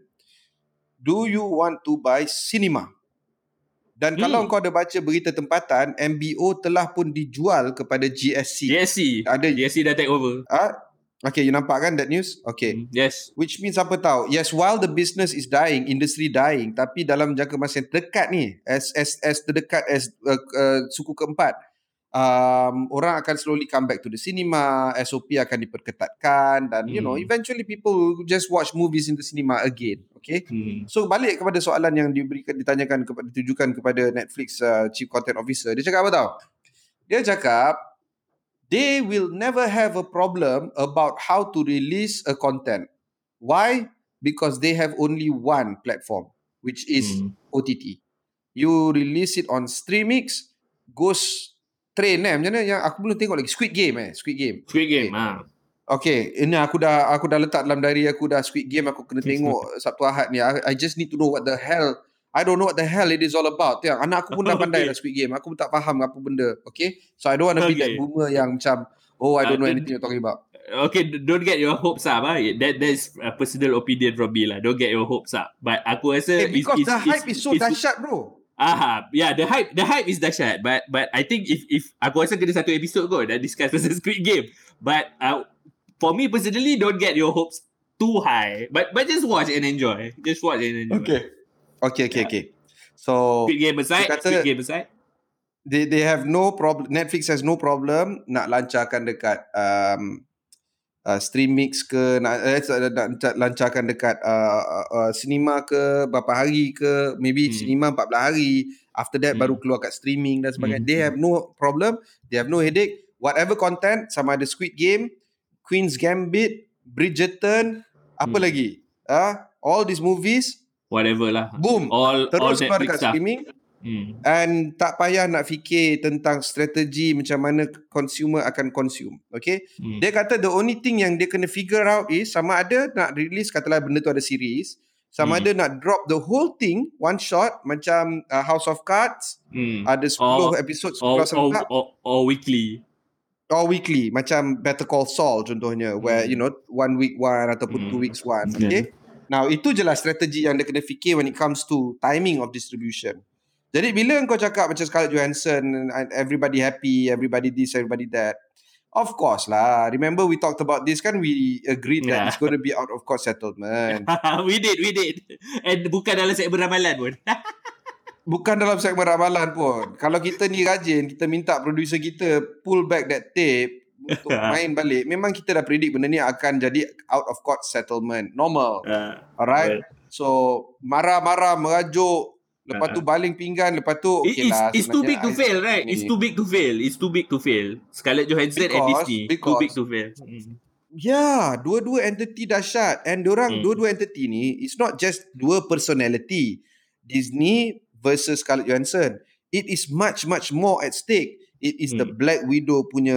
do you want to buy cinema? Dan Hmm. kalau kau ada baca berita tempatan, MBO telah pun dijual kepada GSC. GSC Ada GSC dah take over Ah, okay, you nampak kan that news? Okay. Hmm. yes Which means apa tahu? Yes, while the business is dying, industry dying, tapi dalam jangka masa yang terdekat ni, as as as terdekat as uh, uh, suku keempat, um, orang akan slowly come back to the cinema, SOP akan diperketatkan dan you know, Hmm. eventually people will just watch movies in the cinema again. Okay? hmm. So balik kepada soalan yang diberikan ditanyakan kepada ditujukan kepada Netflix uh, chief content officer. Dia cakap apa tahu? Dia cakap they will never have a problem about how to release a content. Why? Because they have only one platform which is Hmm. OTT. You release it on Streamix, Ghost Train eh macam mana yang aku belum tengok lagi Squid Game eh Squid Game. Squid Game ah. Okay, ini aku dah aku dah letak dalam diary aku dah Squid Game aku kena tengok Sabtu Ahad ni. I, I just need to know what the hell I don't know what the hell it is all about. Tengok, anak aku pun dah pandai Okay. lah Squid Game. Aku pun tak faham apa benda. Okay? So I don't want to be Okay. that boomer yang macam oh I don't Ah, know tu- anything you're talking about. Okay, don't get your hopes up. Ah. That that's a personal opinion from me lah. Don't get your hopes up. But aku rasa Eh, because the hype is so dahsyat bro. Ah, yeah, the hype, the hype is dahsyat. But but I think if if aku rasa kena satu episod kot dah discuss pasal Squid Game. But uh, for me personally, don't get your hopes too high. But but just watch and enjoy. Just watch and enjoy. Okay, okay, Yeah. okay. So Squid Game aside, kata- Squid Game aside. they they have no problem Netflix has no problem nak lancarkan dekat um uh, Streamix ke nak, eh, nak lancarkan dekat uh, uh, uh, cinema ke berapa hari ke maybe Hmm. hmm. cinema 14 hari after that Hmm. baru keluar kat streaming dan sebagainya Hmm. they have no problem they have no headache whatever content sama ada Squid Game Queen's Gambit Bridgerton apa Hmm. lagi ah all these movies Whatever lah. boom All all terus keluar Netflix dekat stuff. streaming Hmm. and tak payah nak fikir tentang strategi macam mana consumer akan consume. Okay? Hmm. Dia kata the only thing yang dia kena figure out is sama ada nak release katalah benda tu ada series, sama Hmm. ada nak drop the whole thing one shot macam uh, House of Cards, Hmm. ada 10 Or- episod Or, 10 or, or, or weekly. or weekly macam Better Call Saul contohnya where Hmm. you know one week one ataupun Hmm. two weeks one. Yeah. Okay? Now itu je lah strategi yang dia kena fikir when it comes to timing of distribution. Jadi bila kau cakap macam Scarlett Johansson everybody happy, everybody this, everybody that. Of course lah. Remember we talked about this kan we agreed that Yeah. it's going to be out of court settlement. we did, we did. And bukan dalam segmen ramalan pun. Bukan dalam segmen ramalan pun. Kalau kita ni rajin, kita minta producer kita pull back that tape untuk main balik. Memang kita dah predict benda ni akan jadi out of court settlement. Normal. Uh, Alright. So marah-marah merajuk lepas tu Uh-uh. baling pinggan lepas tu okay it's, lah it's too sebenarnya big to I- fail, right? It's too big to fail. It's too big to fail. Scarlett Johansson and Because- Disney. too because- big to fail. Mm. Ya, dua-dua entity dahsyat and diorang Hmm. dua-dua entity ni it's not just dua personality. Disney versus Scarlett Johansson. It is much much more at stake. It is the Hmm. Black Widow punya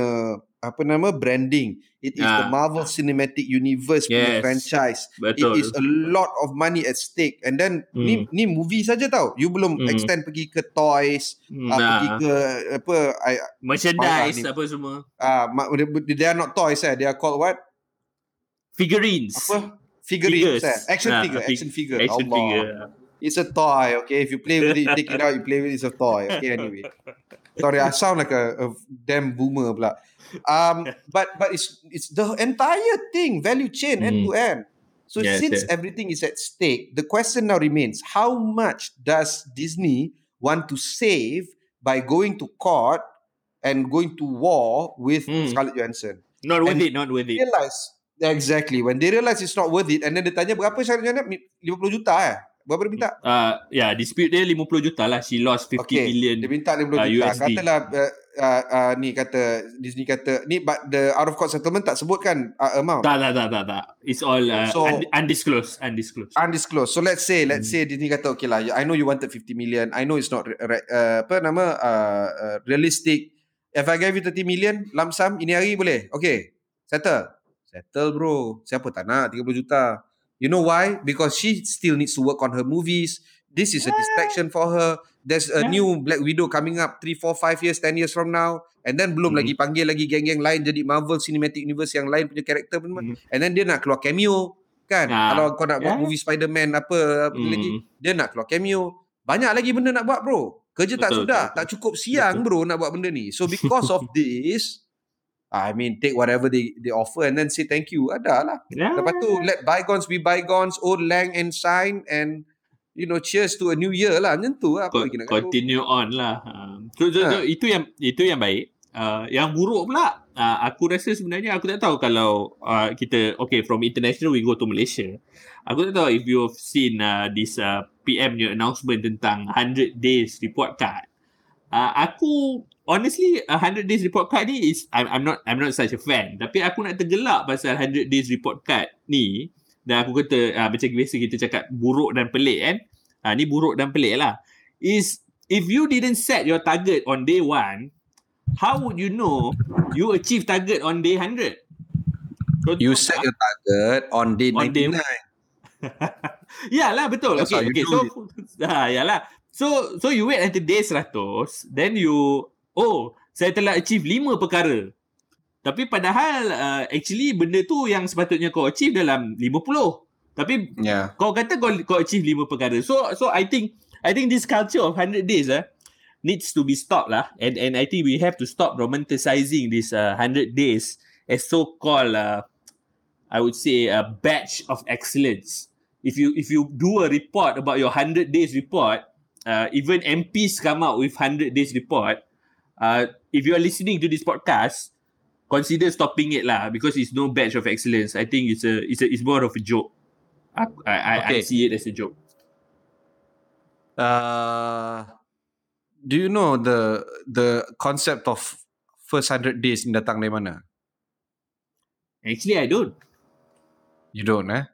apa nama branding. It is the Ah. Marvel Cinematic Universe punya Yes. franchise. Betul. It is a lot of money at stake and then ni ni movie saja tau. You belum Hmm. extend pergi ke toys, Hmm, uh, pergi nah. ke apa I, Merchandise apa semua. uh, they are not toys eh. They are called what? Figurines. Apa? Figurines Figures. eh. Action Ah, figure, fig- action figure. Action Allah. figure. It's a toy, okay? If you play with it, you take it out, you play with it, it's a toy. Okay, anyway. Sorry, I sound like a, a damn boomer pula. Um, but but it's it's the entire thing, value chain, end to end. So Yes, since yes. everything is at stake, the question now remains: How much does Disney want to save by going to court and going to war with Hmm. Scarlett Johansson? Not worth And- it, not worth it. Realize exactly when they realize it's not worth it, and then dia tanya berapa Scarlett Johansson? 50 juta eh? Berapa dia minta? Uh, yeah, dispute dia 50 juta lah. She lost 50 Okay, million. dia minta 50 uh, juta. USD. Katalah uh, uh, uh, ni kata Disney kata ni but the out of court settlement tak sebutkan uh, amount. Tak, tak, tak, tak, tak. It's all uh, So- un- undisclosed. Undisclosed. Undisclosed. So let's say let's Hmm. say Disney kata okay lah I know you wanted 50 million. I know it's not re- uh, apa nama uh, uh, realistic. If I give you 30 million lump sum ini hari boleh. Okay. Settle. Settle bro. Siapa tak nak 30 juta? You know why? Because she still needs to work on her movies. This is a distraction for her. There's a Yeah. new Black Widow coming up 3, 4, 5 years, 10 years from now. And then belum Mhm. lagi panggil lagi geng-geng lain jadi Marvel Cinematic Universe yang lain punya karakter pun. Mhm. And then dia nak keluar cameo. Kan? Ah. Kalau kau nak buat Yeah. movie Spider-Man apa, apa Hmm. lagi. Dia nak keluar cameo. Banyak lagi benda nak buat bro. Kerja tak Betul, sudah. betul, Tak cukup siang bro nak buat benda ni. So because of this, I mean take whatever they they offer and then say thank you. Ada lah. Yeah. Lepas tu let bygones be bygones, old lang and shine and you know cheers to a new year lah. Macam tu lah. Apa Co- lagi nak kata? continue on lah. Um, so, so, so, Ha. itu yang itu yang baik. Uh, yang buruk pula, uh, aku rasa sebenarnya aku tak tahu kalau uh, kita okay from international we go to Malaysia. Aku tak tahu if you've seen uh, this uh, PM punya announcement tentang 100 days report card. Uh, aku honestly a 100 days report card ni is I'm, I'm not I'm not such a fan. Tapi aku nak tergelak pasal 100 days report card ni dan aku kata uh, macam biasa kita cakap buruk dan pelik kan. Uh, ni buruk dan pelik lah. Is if you didn't set your target on day one, how would you know you achieve target on day 100? Contoh You set your target on day On day 99. Yalah betul. That's okay, okay. So ha, yalah. So so you wait until day 100, then you oh, saya telah achieve 5 perkara. Tapi padahal uh, actually benda tu yang sepatutnya kau achieve dalam 50. Tapi Yeah. kau kata kau kau achieve 5 perkara. So so I think I think this culture of 100 days ah needs to be stopped lah. And and I think we have to stop romanticizing this uh, 100 days as so called uh, I would say a badge of excellence. If you if you do a report about your 100 days report, uh, even MPs come out with 100 days report. Uh, if you are listening to this podcast, consider stopping it lah because it's no badge of excellence. I think it's a it's a it's more of a joke. I I, I, I see it as a joke. Uh, do you know the the concept of first 100 days in datang dari mana? Actually, I don't. You don't eh?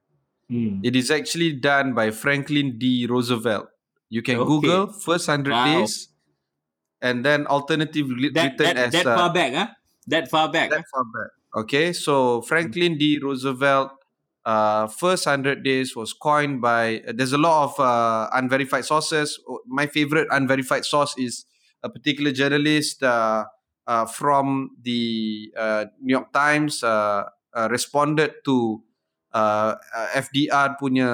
Hmm. It is actually done by Franklin D. Roosevelt. You can Okay. Google first 100 Wow. days and then alternative li- That written that, as that uh, far back, ah, that far back. that far back. Okay, so Franklin D. Roosevelt, uh, first 100 days was coined by, there's a lot of uh, unverified sources. My favorite unverified source is a particular journalist uh, uh, from the uh, New York Times uh, uh, responded to uh, uh, FDR punya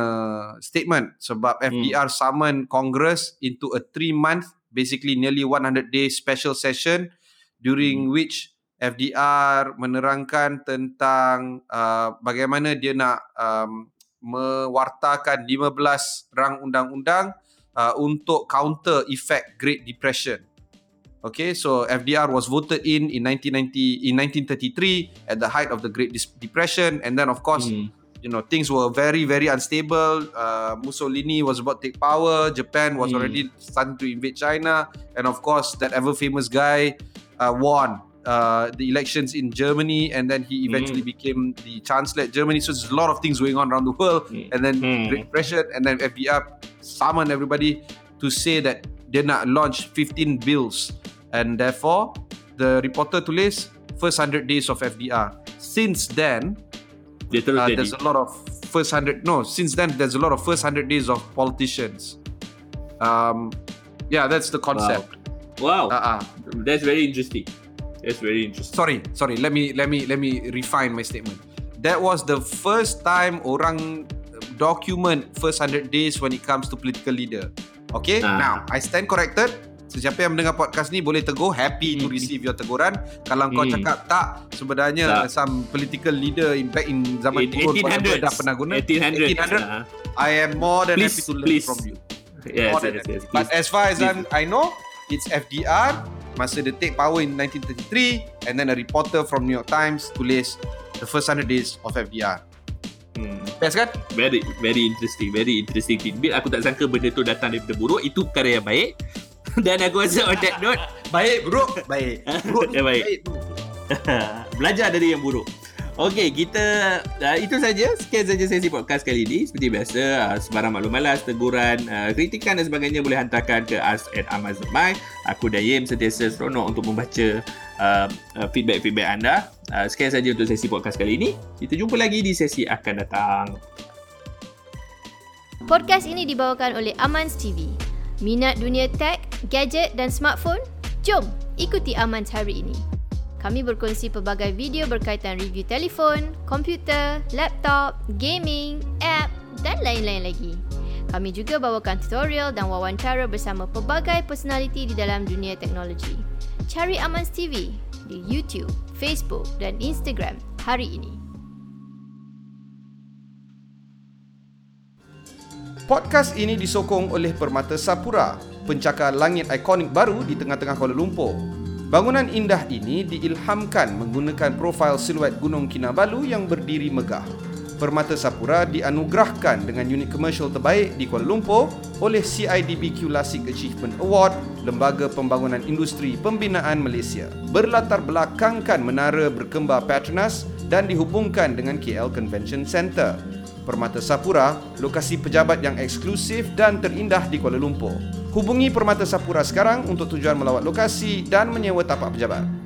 statement sebab FDR summoned Congress into a three month, basically nearly 100 day special session during which FDR menerangkan tentang uh, bagaimana dia nak um, mewartakan 15 rang undang-undang uh, untuk counter effect Great Depression. Okay, so FDR was voted in in 1990 in 1933 at the height of the Great Depression, and then of course Hmm. You know things were very very unstable. Uh, mussolini was about to take power. Japan was Hmm. already starting to invade china. And of course that ever famous guy uh, won uh, the elections in germany. And then he eventually became the chancellor at germany. So there's a lot of things going on around the world. Hmm. and then great depression and then fdr summoned everybody to say that dia nak launch 15 bills. And therefore the reporter tulis first 100 days of fdr since then uh, there's a lot of first hundred. No, since then there's a lot of first hundred days of politicians. Um, yeah, that's the concept. Wow. Uh, uh, That's very interesting. That's very interesting. sorry, sorry. Let me let me let me refine my statement. That was the first time orang document first hundred days when it comes to political leader. Okay, Ah. now I stand corrected. Sesiapa yang mendengar podcast ni boleh tegur, happy to Hmm. receive your teguran. Kalau kau Hmm. cakap tak, sebenarnya Tak. some political leader in back in zaman In 1800s. dah pernah guna. 1800s. 1800, Ah. I am more than Please, happy to learn please. from you. Yes, More than yes, happy. yes. But as far as Please. I'm, I know, it's FDR. Masa they take power in 1933 and then a reporter from New York Times tulis the first 100 days of FDR. Hmm. Best kan? Very very interesting, very interesting tidbit. Aku tak sangka benda tu datang daripada buruk. Itu perkara yang baik. Dan aku rasa on that note, Baik bro, baik. Bro ni Ya, baik. baik. belajar dari yang buruk. Okey, kita uh, itu saja. Sekian saja sesi podcast kali ini. Seperti biasa, uh, sebarang maklum malas, teguran, uh, kritikan dan sebagainya boleh hantarkan ke us at Amazon.my. Aku dan Yim sentiasa seronok untuk membaca uh, uh, feedback-feedback anda. Uh, sekian saja untuk sesi podcast kali ini. Kita jumpa lagi di sesi akan datang. Podcast ini dibawakan oleh Amans TV. Minat dunia tech, gadget dan smartphone? Jom ikuti Amans hari ini. Kami berkongsi pelbagai video berkaitan review telefon, komputer, laptop, gaming, app dan lain-lain lagi. Kami juga bawakan tutorial dan wawancara bersama pelbagai personaliti di dalam dunia teknologi. Cari Amans TV di YouTube, Facebook dan Instagram hari ini. Podcast ini disokong oleh Permata Sapura, pencakar langit ikonik baru di tengah-tengah Kuala Lumpur. Bangunan indah ini diilhamkan menggunakan profil siluet Gunung Kinabalu yang berdiri megah. Permata Sapura dianugerahkan dengan unit komersial terbaik di Kuala Lumpur oleh CIDBQ Classic Achievement Award, Lembaga Pembangunan Industri Pembinaan Malaysia. Berlatar belakangkan menara berkembar Petronas dan dihubungkan dengan KL Convention Centre. Permata Sapura, lokasi pejabat yang eksklusif dan terindah di Kuala Lumpur. Hubungi Permata Sapura sekarang untuk tujuan melawat lokasi dan menyewa tapak pejabat.